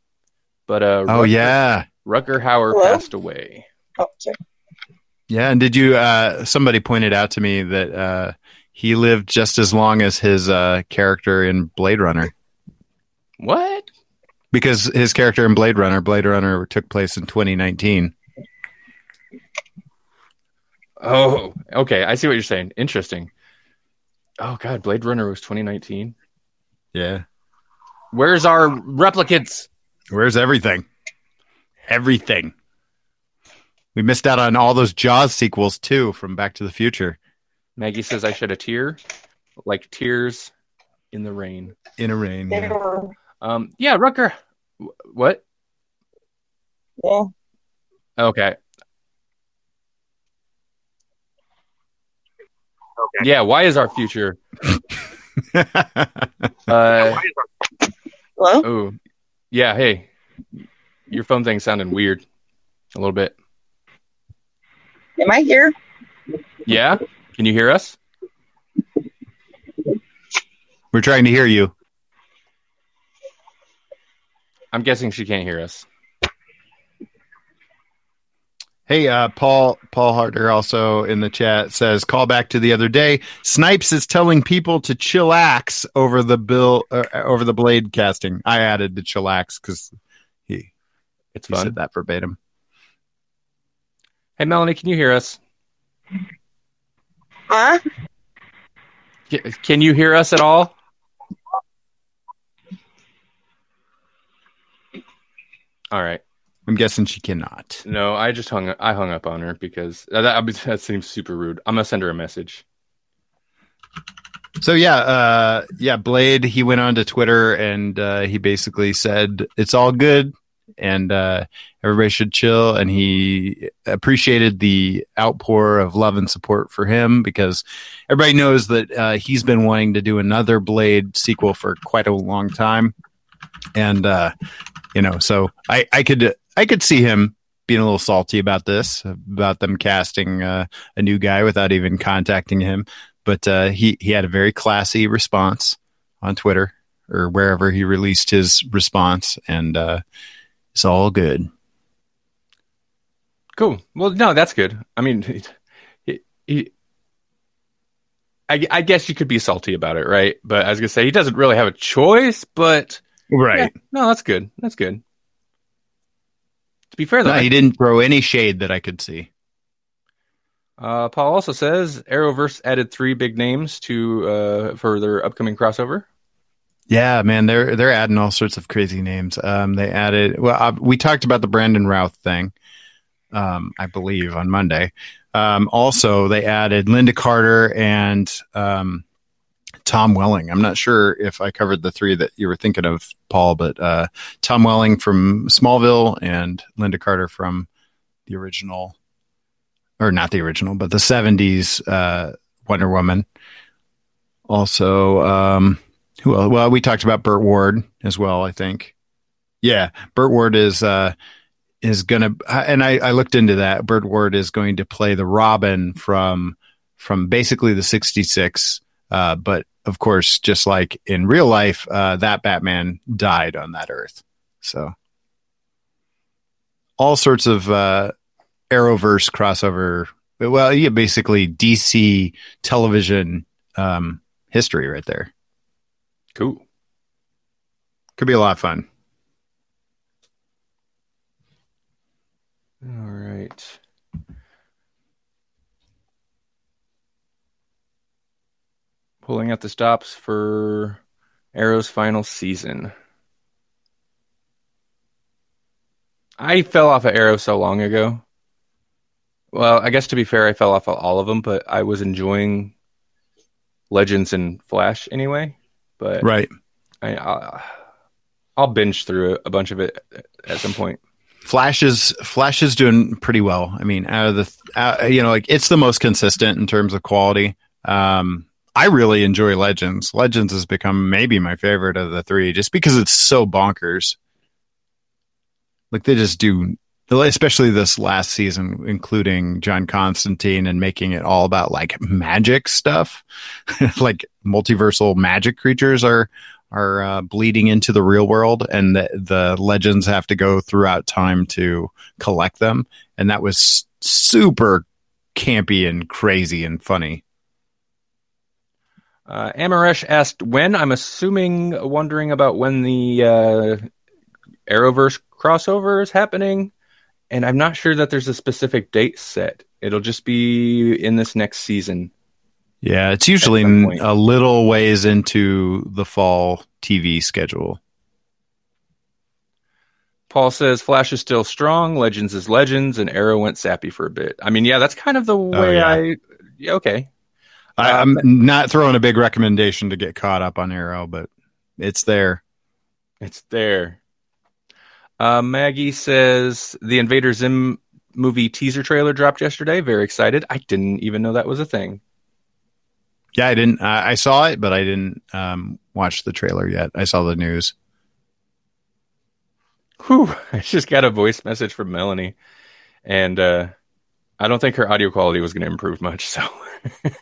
But uh, Oh yeah, Rutger Hauer Hello? passed away. oh, sorry. yeah. And did you? Uh, somebody pointed out to me that uh, he lived just as long as his uh, character in Blade Runner, What? because his character in Blade Runner, Blade Runner, took place in 2019. Oh, okay. I see what you're saying. Interesting. Oh God, Blade Runner was 2019. Yeah. Where's our replicants? Where's everything? Everything. We missed out on all those Jaws sequels too from Back to the Future. Maggie says I shed a tear, like tears in the rain. In a rain. Yeah. Um, yeah, Rutger. What? yeah. Okay. Yeah, why is our future? Uh, Hello. oh, yeah. Hey, your phone thing sounding weird, a little bit. Am I here? Yeah, can you hear us? We're trying to hear you. I'm guessing she can't hear us. Hey, uh, Paul Paul Harder also in the chat says call back to the other day. Snipes is telling people to chillax over the bill uh, over the blade casting. I added the chillax because he It's he fun. said that verbatim. Hey, Melanie, can you hear us? Huh? Can you hear us at all? All right. I'm guessing she cannot. No, I just hung. I hung up on her because that that seems super rude. I'm gonna send her a message. So yeah, uh, yeah, Blade. He went on to Twitter and uh, he basically said it's all good. and uh, everybody should chill. And he appreciated the outpour of love and support for him because everybody knows that uh, he's been wanting to do another Blade sequel for quite a long time, and uh, you know, so I I could I could see him being a little salty about this, about them casting uh, a new guy without even contacting him. But uh, he he had a very classy response on Twitter or wherever he released his response, and uh, it's all good. Cool. Well, no, that's good. I mean, he, he, I, I guess you could be salty about it, right? But I was gonna say he doesn't really have a choice, but Right. yeah, no, that's good. That's good. To be fair, though, No, he didn't throw any shade that I could see. uh, Paul also says Arrowverse added three big names to uh, for their upcoming crossover. Yeah, man, they're they're adding all sorts of crazy names. Um, they added well, uh, we talked about the Brandon Routh thing, um, I believe on Monday. Um, also, they added Lynda Carter and um, Tom Welling. I'm not sure if I covered the three that you were thinking of, Paul, but uh, Tom Welling from Smallville and Lynda Carter from the original, or not the original, but the '70s uh, Wonder Woman. Also, um, who? Well, we talked about Burt Ward as well. I think. Yeah, Burt Ward is uh, is gonna, and I, I looked into that. Burt Ward is going to play the Robin from from basically the '66, uh, but of course, just like in real life, uh, that Batman died on that Earth. So, all sorts of uh, Arrowverse crossover. Well, yeah, basically DC television um, history right there. Cool. Could be a lot of fun. All right. Pulling out the stops for Arrow's final season. I fell off of Arrow so long ago. Well, I guess to be fair, I fell off of all of them, but I was enjoying Legends and Flash anyway. But Right. I, I'll, I'll binge through a bunch of it at some point. Flash is Flash is doing pretty well. I mean, out of the uh, you know, like it's the most consistent in terms of quality. Um, I really enjoy Legends. Legends has become maybe my favorite of the three, just because it's so bonkers. Like they just do, especially this last season, including John Constantine and making it all about like magic stuff, like multiversal magic creatures are are uh, bleeding into the real world, and the, the legends have to go throughout time to collect them, and that was super campy and crazy and funny. Uh, Amaresh asked when. I'm assuming, wondering about when the uh, Arrowverse crossover is happening, and I'm not sure that there's a specific date set. It'll just be in this next season. Yeah, it's usually a little ways into the fall TV schedule. Paul says Flash is still strong, Legends is Legends, and Arrow went sappy for a bit. I mean, yeah, that's kind of the way yeah. I. Yeah, okay. I, Um, I'm not throwing a big recommendation to get caught up on Arrow, but it's there. It's there. Uh, Maggie says the Invader Zim movie teaser trailer dropped yesterday. Very excited. I didn't even know that was a thing. Yeah, I didn't. I I saw it, but I didn't um, watch the trailer yet. I saw the news. Whew. I just got a voice message from Melanie, and uh, I don't think her audio quality was going to improve much. So,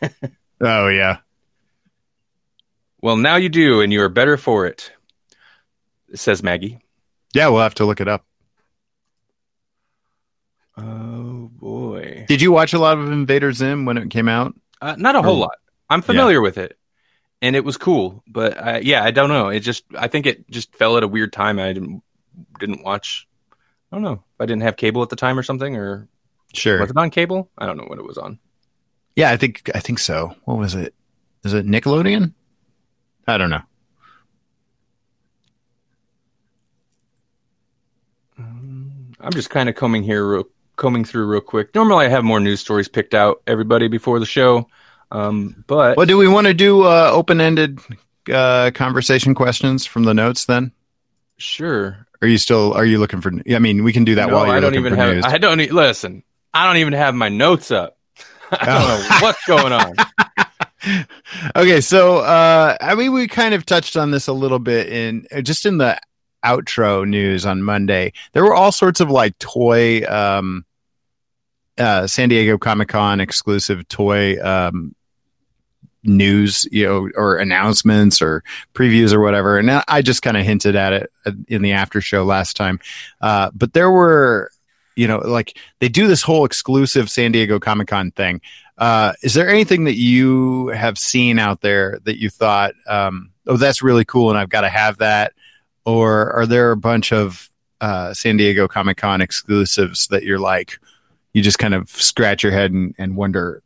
Oh yeah, well, now you do, and you are better for it, says Maggie. yeah. We'll have to look it up. Oh boy, Did you watch a lot of Invader Zim when it came out? uh, not a whole Or- lot. I'm familiar with it, and it was cool, but uh, yeah, I don't know. It just, I think it just fell at a weird time. I didn't didn't watch. I don't know I didn't have cable at the time or something, or Sure. was it on cable? I don't know what it was on. Yeah, I think I think so. What was it? Is it Nickelodeon? I don't know. I'm just kind of combing here, real, combing through real quick. Normally, I have more news stories picked out, everybody, before the show. Um, but Well, do we want to do uh, open-ended uh, conversation questions from the notes then? sure. Are you still? Are you looking for? I mean, we can do that No, while you're I don't looking even for have. news. I don't listen. I don't even have my notes up. I don't know what's going on. okay, so uh, I mean, we kind of touched on this a little bit in just in the outro news on Monday. There were all sorts of like toy, um, uh, San Diego Comic Con exclusive toy um, news, you know, or announcements or previews or whatever. And I I just kind of hinted at it in the after show last time. Uh, but there were, you know, like they do this whole exclusive San Diego Comic Con thing. Uh, is there anything that you have seen out there that you thought, um, oh, that's really cool and I've got to have that? Or are there a bunch of uh, San Diego Comic Con exclusives that you're like, you just kind of scratch your head and, and wonder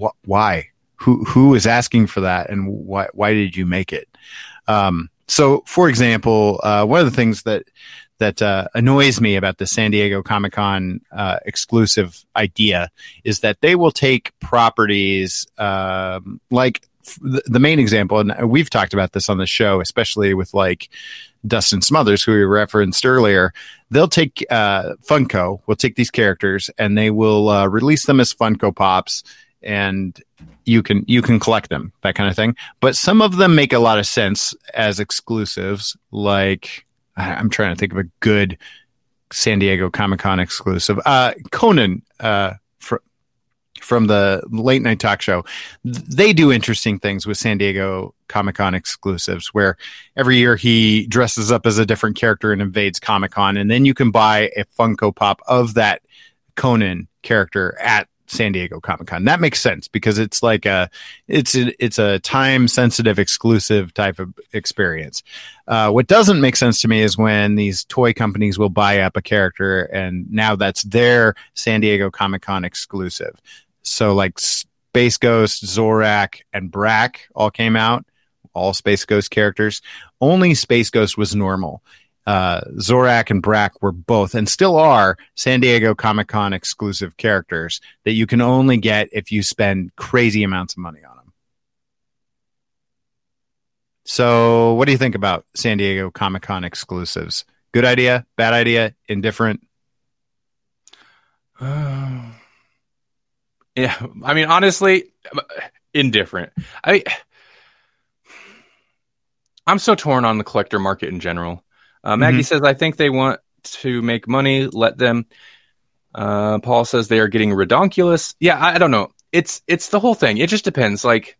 wh- why? Who who is asking for that and why why did you make it? Um, so, for example, uh, one of the things that that uh, annoys me about the San Diego Comic Con uh, exclusive idea is that they will take properties um, like f- the, main example, and we've talked about this on the show, especially with like Dustin Smothers, who we referenced earlier. They'll take uh, Funko, will take these characters, and they will uh, release them as Funko Pops, and you can you can collect them, that kind of thing. But some of them make a lot of sense as exclusives, like I'm trying to think of a good San Diego Comic Con exclusive. Uh, Conan uh, fr- from the late night talk show. They do interesting things with San Diego Comic Con exclusives where every year he dresses up as a different character and invades Comic Con. And then you can buy a Funko Pop of that Conan character at San Diego Comic Con. That makes sense because it's like a it's a, it's a time sensitive exclusive type of experience. Uh, what doesn't make sense to me is when these toy companies will buy up a character and now that's their San Diego Comic Con exclusive. So like Space Ghost, Zorak, and Brak all came out, all Space Ghost characters. Only Space Ghost was normal. Uh, Zorak and Brak were both and still are San Diego Comic Con exclusive characters that you can only get if you spend crazy amounts of money on them. So, what do you think about San Diego Comic Con exclusives? Good idea? Bad idea? Indifferent? yeah, I mean, honestly, indifferent. I I'm so torn on the collector market in general. Uh, Maggie says, "I think they want to make money. Let them." Uh, Paul says they are getting redonkulous. Yeah, I, I don't know. It's it's the whole thing. It just depends. Like,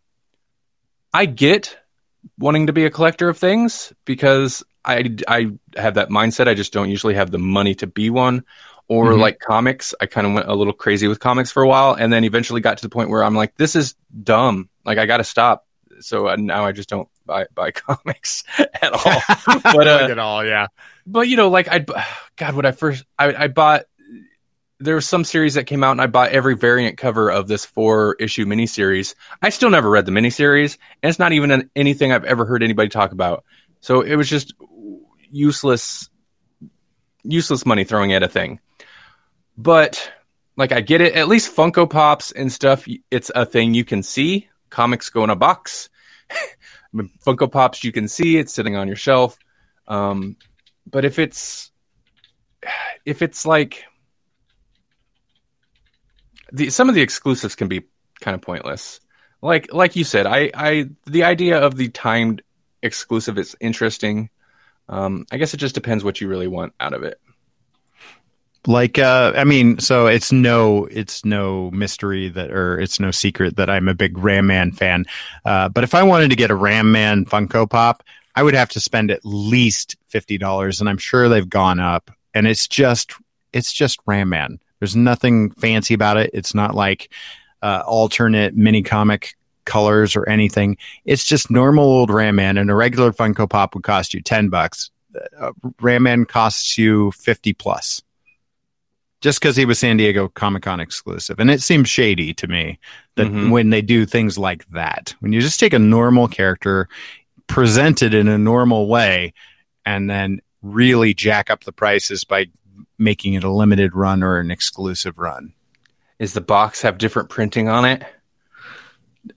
I get wanting to be a collector of things because I I have that mindset. I just don't usually have the money to be one or Mhm. like comics. I kind of went a little crazy with comics for a while, and then eventually got to the point where I'm like, this is dumb. Like I got to stop. So uh, now I just don't buy buy comics at all. But, uh, it all, yeah. but you know, like I, God, when I first I, I bought. There was some series that came out, and I bought every variant cover of this four issue miniseries. I still never read the miniseries, and it's not even an, anything I've ever heard anybody talk about. So it was just useless, useless money throwing at a thing. But like I get it. At least Funko Pops and stuff, it's a thing you can see. Comics go in a box. Funko Pops you can see. It's sitting on your shelf. Um, but if it's if it's like the some of the exclusives can be kind of pointless. Like like you said, I I the idea of the timed exclusive is interesting. Um, I guess it just depends what you really want out of it. Like uh i mean so it's no it's no mystery that or it's no secret that i'm a big ram man fan. Uh but if i wanted to get a ram man funko pop i would have to spend at least $50 and i'm sure they've gone up. And it's just it's just ram man. There's nothing fancy about it. It's not like uh alternate mini comic colors or anything. It's just normal old ram man and a regular funko pop would cost you 10 bucks. Uh, ram man costs you 50 plus just because he was San Diego Comic Con exclusive. And it seems shady to me that Mhm. when they do things like that, when you just take a normal character, present it in a normal way, and then really jack up the prices by making it a limited run or an exclusive run. Is the box have different printing on it?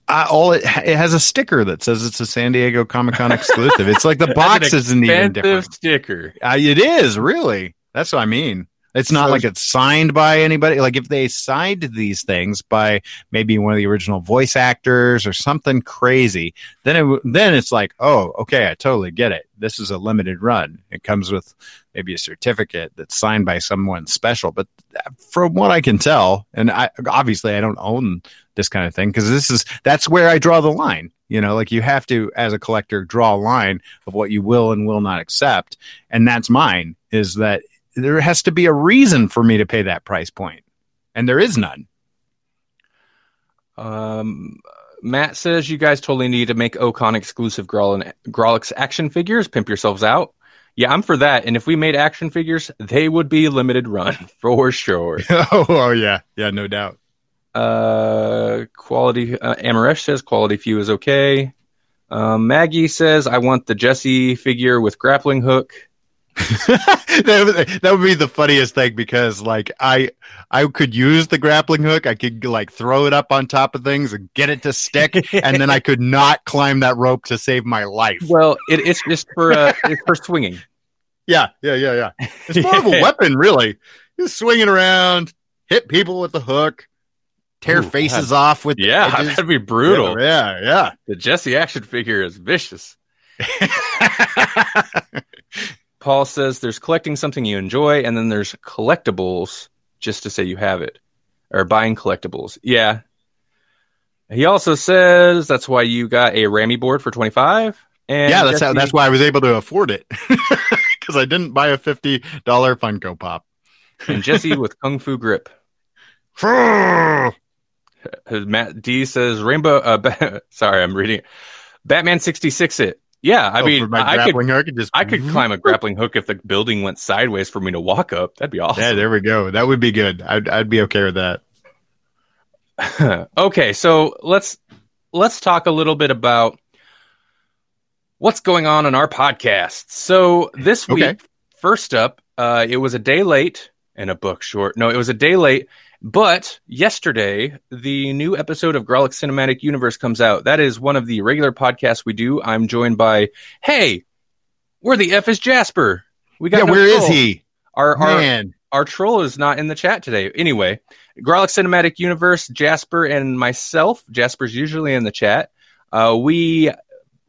I, all it, it has a sticker that says it's a San Diego Comic Con exclusive. It's like the box isn't even different. sticker. Uh, it is really. That's what I mean. It's not So- like it's signed by anybody. Like if they signed these things by maybe one of the original voice actors or something crazy, then it then it's like, oh, okay, I totally get it. This is a limited run. It comes with maybe a certificate that's signed by someone special. But uh, from what I can tell, and I obviously I don't own this kind of thing because this is that's where I draw the line. You know, like you have to, as a collector, draw a line of what you will and will not accept, and that's mine. Is that there has to be a reason for me to pay that price point, and there is none. Um, Matt says you guys totally need to make Ocon exclusive Grawlix action figures. Pimp yourselves out. Yeah, I'm for that. And if we made action figures, they would be limited run for sure. oh, oh, yeah, yeah, no doubt. Uh, quality. Uh, Amaresh says quality few is okay. Um, Maggie says I want the Jesse figure with grappling hook. that, would, that would be the funniest thing because like I I could use the grappling hook. I could like throw it up on top of things and get it to stick, and then I could not climb that rope to save my life. Well, it, it's just for uh, it's for swinging. Yeah, yeah, yeah, yeah. It's more of a weapon, really. Just swinging around, hit people with the hook, tear Ooh, faces off with Yeah, edges. that'd be brutal. Yeah, yeah, The Jesse action figure is vicious. Paul says there's collecting something you enjoy, and then there's collectibles just to say you have it, or buying collectibles. Yeah. He also says that's why you got a Rammy board for 25. And yeah, that's how, that's why I was able to afford it because I didn't buy a fifty dollar Funko Pop. and Jesse with Kung Fu grip. Matt D says Rainbow. Uh, sorry, I'm reading. Batman 66 it. Yeah, I mean, Oh, for my I could hook, just I could climb a grappling hook if the building went sideways for me to walk up. That'd be awesome. Yeah, there we go. That would be good. I'd I'd be okay with that. okay, so let's let's talk a little bit about what's going on in our podcast. So this week, Okay. first up, uh, it was a day late and a book short. No, it was a day late, but yesterday the new episode of Grawlix Cinematic Universe comes out. That is one of the regular podcasts we do. I'm joined by, hey, where the f is Jasper? We got Yeah, no where is troll. he? Our, our Man, our troll is not in the chat today. Anyway, Grawlix Cinematic Universe, Jasper and myself. Jasper's usually in the chat. Uh, we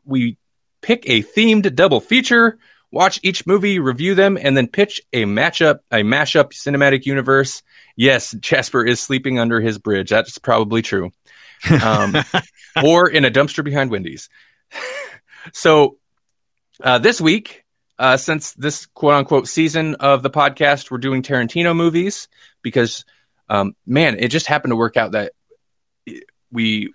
we pick a themed double feature, watch each movie, review them, and then pitch a matchup, a mashup cinematic universe. Yes, Jasper is sleeping under his bridge. That's probably true. Um, or in a dumpster behind Wendy's. so uh, this week, uh, since this quote unquote season of the podcast, we're doing Tarantino movies because, um, man, it just happened to work out that we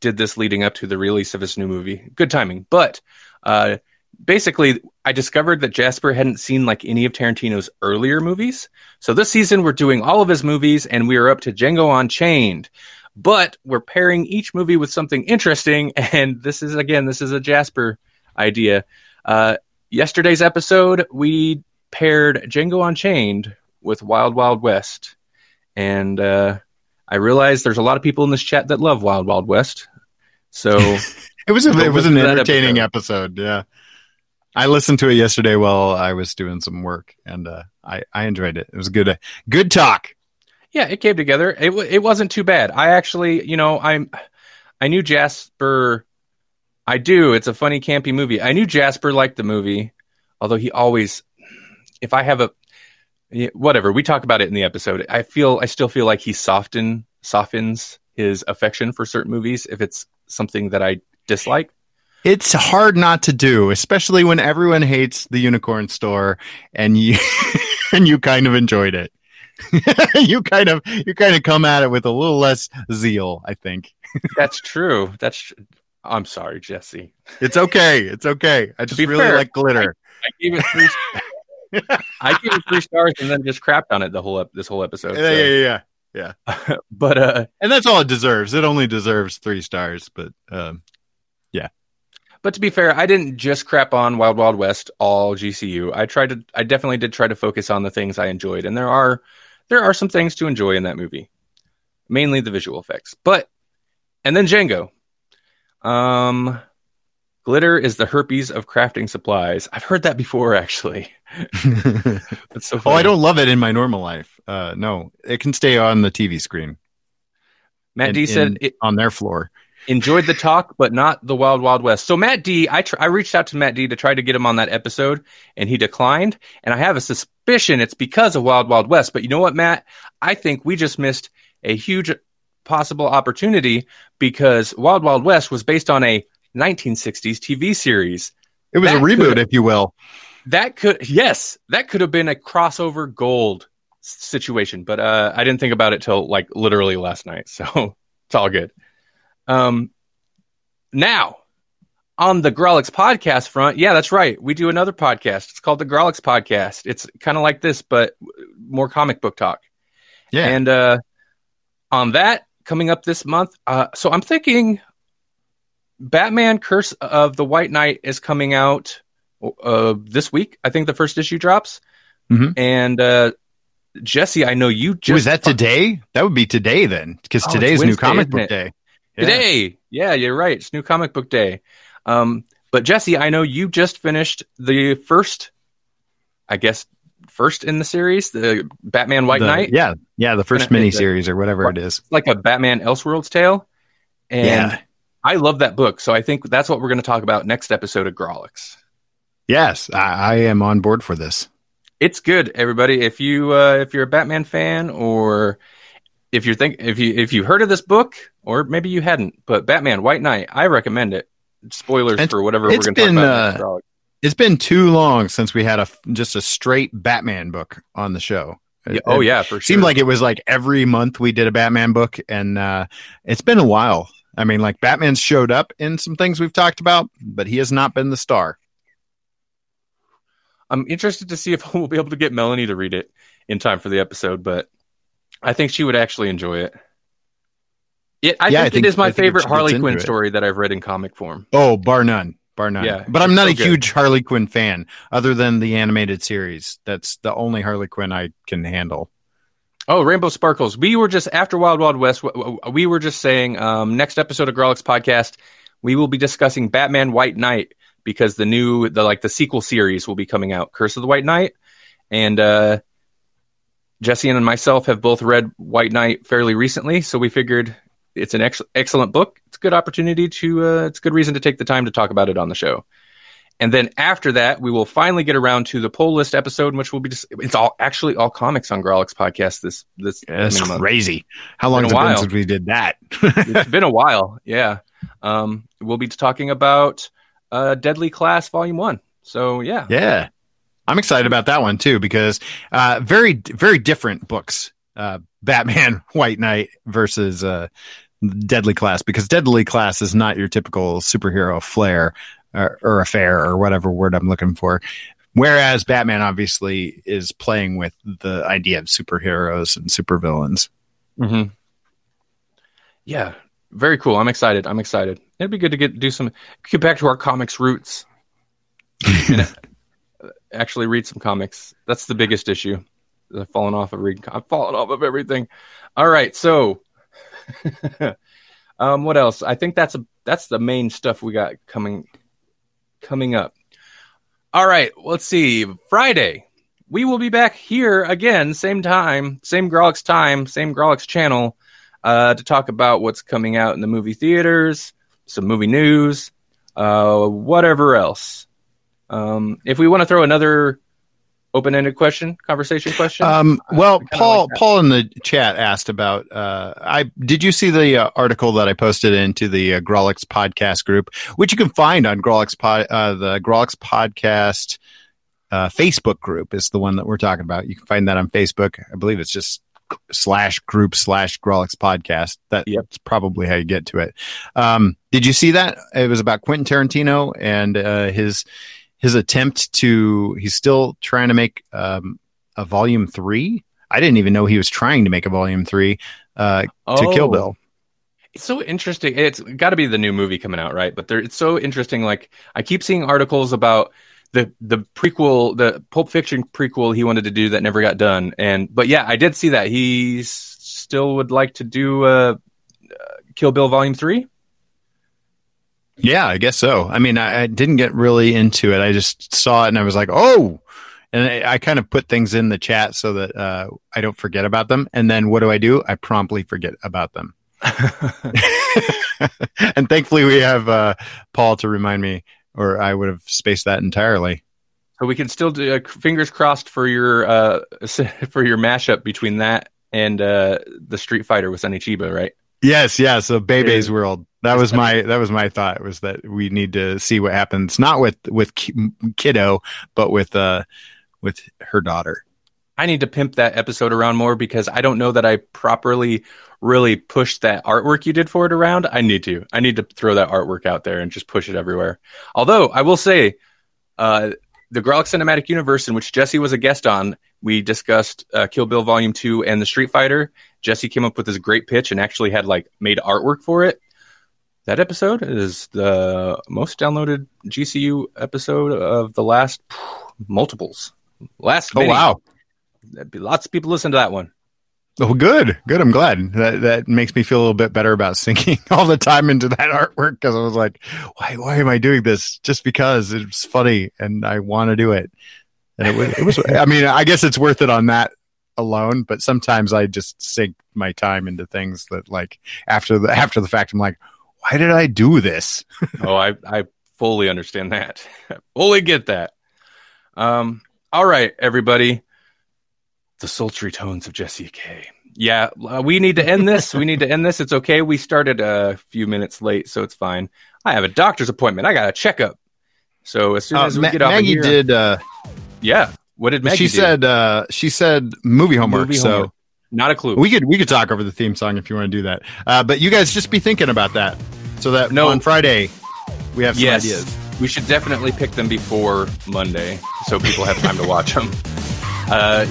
did this leading up to the release of his new movie. Good timing. But uh, basically, I discovered that Jasper hadn't seen like any of Tarantino's earlier movies. So this season, we're doing all of his movies, and we are up to Django Unchained. But we're pairing each movie with something interesting, and this is again, this is a Jasper idea. Uh, yesterday's episode, we paired Django Unchained with Wild Wild West, and uh, I realize there's a lot of people in this chat that love Wild Wild West. So it was a, it was an listen to that entertaining episode. Yeah, I listened to it yesterday while I was doing some work, and uh, I I enjoyed it. It was good. Uh, good talk. yeah, it came together. It w- it wasn't too bad. I actually, you know, I'm I knew Jasper. I do. It's a funny, campy movie. I knew Jasper liked the movie, although he always, if I have a, whatever we talk about it in the episode. I feel I still feel like he soften softens his affection for certain movies if it's something that I dislike. It's hard not to do, especially when everyone hates the unicorn store, and you and you kind of enjoyed it. you kind of you kind of come at it with a little less zeal. I think That's true. That's. Tr- I'm sorry, Jesse. it's okay. It's okay. I just really fair, like glitter. I gave it three. I gave it three stars and then just crapped on it the whole ep- this whole episode. yeah, so- yeah, yeah. But uh, And that's all it deserves. It only deserves three stars, but um, but to be fair, I didn't just crap on Wild Wild West all GCU. I tried to. I definitely did try to focus on the things I enjoyed, and there are there are some things to enjoy in that movie, mainly the visual effects. But and then Django. Um, glitter is the herpes of crafting supplies. I've heard that before, actually. That's so oh. I don't love it in my normal life. Uh, no, it can stay on the TV screen Matt in- D said in- it, on their floor. Enjoyed the talk, but not the Wild Wild West. So Matt D, I tr- I reached out to Matt D to try to get him on that episode, and he declined. And I have a suspicion it's because of Wild Wild West. But you know what, Matt? I think we just missed a huge possible opportunity because Wild Wild West was based on a 1960s TV series. It was a reboot, if you will. That could, yes, that could have been a crossover gold situation, but uh, I didn't think about it till like literally last night, so it's all good. Um, now on the Grawlix podcast front, yeah, that's right. We do another podcast. It's called the Grawlix podcast. It's kind of like this, but more comic book talk. Yeah. And uh, on that, coming up this month, uh, so I'm thinking Batman Curse of the White Knight is coming out uh, this week. I think the first issue drops. Mhm. And uh, Jesse, I know you just was that today? That would be today then, because Oh, today's new comic book day. Yeah. today. Yeah, you're right. It's new comic book day. Um, but Jesse, I know you just finished the first, I guess, first in the series, the Batman White The- Knight. Yeah, yeah, the first mini series or whatever it is. It's like a Batman Elseworlds tale. And Yeah. I love that book. So I think that's what we're going to talk about next episode of Grawlix. Yes, I, I am on board for this. It's good, everybody. If you uh, if you're a Batman fan, or if you're think if you if you heard of this book, or maybe you hadn't, but Batman White Knight, I recommend it. Spoilers It's- for whatever we're going to talk about. uh, It's been too long since we had a just a straight Batman book on the show. It- oh yeah, for sure. seemed like it was like every month we did a Batman book, and uh, it's been a while. I mean, like Batman's showed up in some things we've talked about, but he has not been the star. I'm interested to see if we'll be able to get Melanie to read it in time for the episode, but I think she would actually enjoy it. It, I, Yeah, I think think- it is my favorite Harley Quinn story that I've read in comic form. Oh, bar none, bar none. Yeah, but I'm not so a good. huge Harley Quinn fan, other than the animated series. That's the only Harley Quinn I can handle. Oh, Rainbow Sparkles. We were just after Wild Wild West. We were just saying um, next episode of Grawlix podcast, we will be discussing Batman White Knight because the new the like the sequel series will be coming out, Curse of the White Knight, and uh, Jesse and myself have both read White Knight fairly recently, so we figured it's an ex- excellent book. It's a good opportunity to uh, it's a good reason to take the time to talk about it on the show. And then after that, we will finally get around to the poll list episode, which will be just, it's all actually all comics on Grawlix podcast this this That's coming crazy. How long has it been since we did that? it's been a while. Yeah. Um, we'll be talking about uh, Deadly Class Volume One. So yeah, yeah, I'm excited about that one too because uh, very very different books. Uh, Batman White Knight versus uh, Deadly Class because Deadly Class is not your typical superhero flair or, or affair or whatever word I'm looking for. Whereas Batman obviously is playing with the idea of superheroes and supervillains. hmm yeah, very cool. I'm excited. I'm excited. It'd be good to get do some get back to our comics roots. and uh, actually read some comics. That's the biggest issue. I've fallen off of reading. I've fallen off of everything. All right, so um, what else? I think that's a that's the main stuff we got coming coming up. All right, let's see. Friday, we will be back here again, same time, same Grawlix time, same Grawlix channel, uh, to talk about what's coming out in the movie theaters, some movie news, uh, whatever else. Um, if we want to throw another open-ended question, conversation question, Um, well, Paul, like. Paul in the chat asked about. Uh, I did you see the uh, article that I posted into the uh, Grawlix podcast group, which you can find on Grawlix pod, uh, the Grawlix podcast uh, Facebook group is the one that we're talking about. You can find that on Facebook. I believe it's just slash group slash Grawlix podcast. That's Yep. probably how you get to it. Um, did you see that? It was about Quentin Tarantino and uh, his his attempt to. He's still trying to make um, a volume three. I didn't even know he was trying to make a volume three uh, to Oh. Kill Bill. It's so interesting. It's got to be the new movie coming out, right? But there, it's so interesting. Like I keep seeing articles about the the prequel, the Pulp Fiction prequel he wanted to do that never got done. And but yeah, I did see that he still would like to do uh, uh, Kill Bill Volume Three? Yeah, I guess so. I mean, I, I, didn't get really into it. I just saw it and I was like, oh, and I, I kind of put things in the chat so that uh, I don't forget about them. And then what do I do? I promptly forget about them. and thankfully, we have uh, Paul to remind me, or I would have spaced that entirely. So we can still do uh, fingers crossed for your uh, for your mashup between that and uh, the Street Fighter with Sonny Chiba, right? Yes, yeah. So Bebe's World. That was my that was my thought was that we need to see what happens not with with kiddo, but with uh with her daughter. I need to pimp that episode around more because I don't know that I properly really pushed that artwork you did for it around. I need to. I need to throw that artwork out there and just push it everywhere. Although I will say, uh, the Grawlix Cinematic Universe, in which Jesse was a guest on, we discussed uh, Kill Bill Volume Two and the Street Fighter. Jesse came up with this great pitch and actually had like made artwork for it. That episode is the most downloaded GCU episode of the last multiples. Last oh wow, lots of people listen to that one. Oh, good, good. I'm glad that that makes me feel a little bit better about sinking all the time into that artwork because I was like, why, why am I doing this? Just because it's funny and I want to do it. And it was, it was. I mean, I guess it's worth it on that alone. But sometimes I just sink my time into things that, like, after the after the fact, I'm like, why did I do this? oh, I I fully understand that. I fully get that. Um. All right, everybody the sultry tones of Jesse K. Yeah, uh, we need to end this. we need to end this. It's okay. We started a few minutes late, so it's fine. I have a doctor's appointment. I got a checkup. So as soon uh, as uh, we Ma- get off Maggie here, did. Uh, yeah. What did Maggie she do? said? Uh, she said movie homework. Movie so homework. not a clue. We could we could talk over the theme song if you want to do that. Uh, but you guys just be thinking about that, so that no, on Friday we have some yes, ideas. We should definitely pick them before Monday, so people have time to watch them. Uh,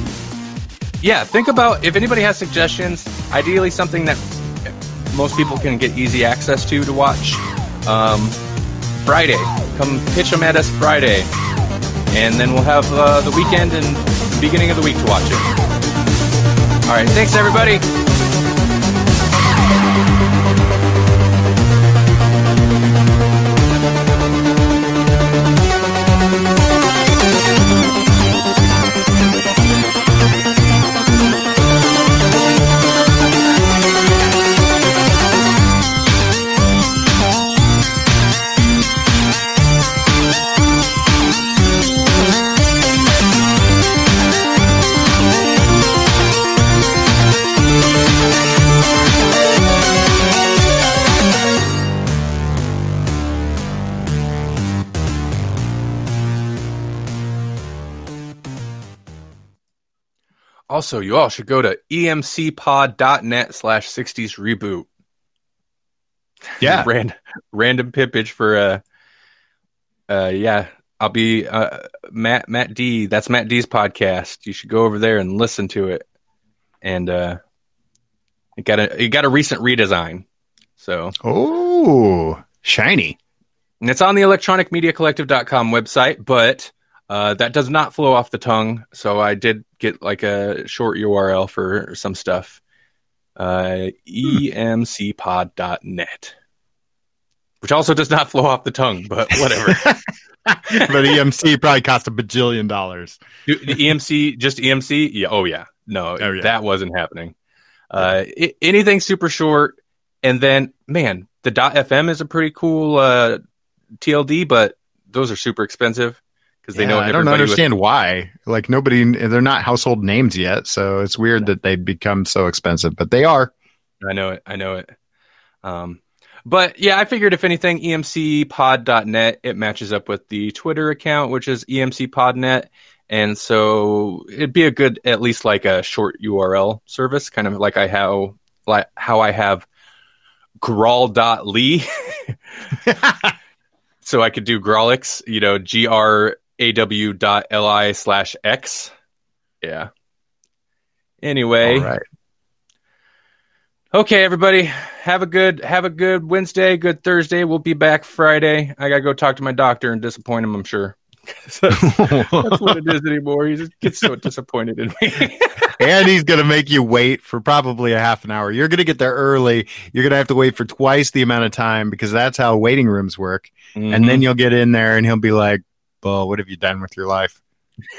yeah, think about if anybody has suggestions, ideally something that most people can get easy access to to watch. Um, Friday, come pitch them at us Friday, and then we'll have uh, the weekend and beginning of the week to watch it. All right, thanks everybody. Also, you all should go to emcpod.net slash 60s reboot. Yeah. Rand, random pippage for, uh, uh, yeah, I'll be, uh, Matt, Matt D. That's Matt D's podcast. You should go over there and listen to it. And, uh, it got a, it got a recent redesign. So, oh, shiny. And it's on the electronicmediacollective.com website, but uh, that does not flow off the tongue, so I did get like a short URL for some stuff. Uh, emcpod.net, which also does not flow off the tongue, but whatever. but EMC probably cost a bajillion dollars. the EMC, just EMC? Yeah. Oh yeah. No, oh, yeah. that wasn't happening. Uh, it, anything super short, and then man, the .fm is a pretty cool uh, TLD, but those are super expensive because they know. I don't understand why. Like nobody, they're not household names yet, so it's weird yeah. that they become so expensive, but they are. I know it. I know it. Um, but yeah, I figured if anything, emcpod.net it matches up with the Twitter account, which is emcpodnet, and so it'd be a good, at least like a short URL service, kind of like I how like how I have grawl.ly. so I could do Grawlix, you know, G R aw.li slash x. Yeah. Anyway. All right. Okay, everybody. Have a good have a good Wednesday, good Thursday. We'll be back Friday. I gotta go talk to my doctor and disappoint him, I'm sure. That's what it is anymore. He just gets so disappointed in me. and he's going to make you wait for probably a half an hour. You're going to get there early. You're going to have to wait for twice the amount of time because that's how waiting rooms work. And Mm-hmm. then you'll get in there and he'll be like, "Well, what have you done with your life?"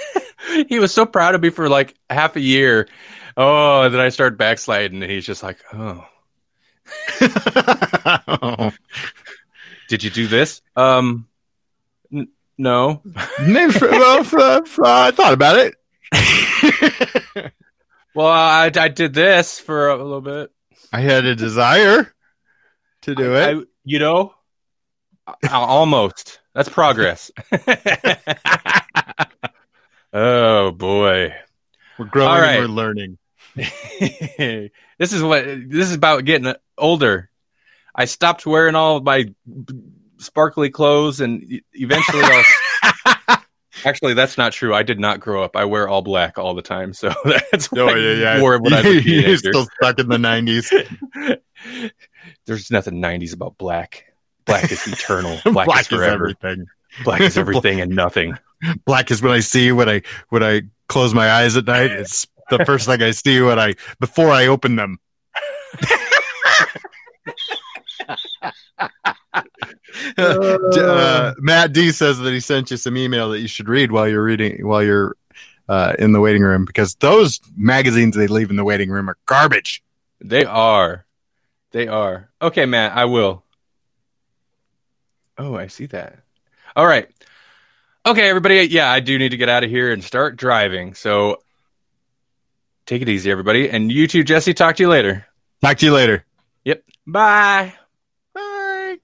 he was so proud of me for like half a year. Oh, and then I started backsliding, and he's just like, "Oh, did you do this?" Um, n- no. Well, I thought about it. Well, I, I did this for a little bit. I had a desire to do it. I, you know, almost. That's progress. oh boy. we're growing right. and we're learning. this is what this is about getting older. I stopped wearing all of my sparkly clothes, and eventually, I'll. Actually, that's not true. I did not grow up. I wear all black all the time, so that's oh, what Oh yeah, yeah. wore when I was You're still stuck in the '90s. There's nothing '90s about black. Black is eternal. Black, Black is forever. everything. black is everything and nothing. Black is when I see when I when I close my eyes at night. It's the first thing I see when I before I open them. uh, Matt D says that he sent you some email that you should read while you're reading while you're uh, in the waiting room because those magazines they leave in the waiting room are garbage. They are. They are. Okay, Matt, I will. Oh, I see that. All right. Okay, everybody. Yeah, I do need to get out of here and start driving. So take it easy, everybody. And you too, Jesse. Talk to you later. Talk to you later. Yep. Bye.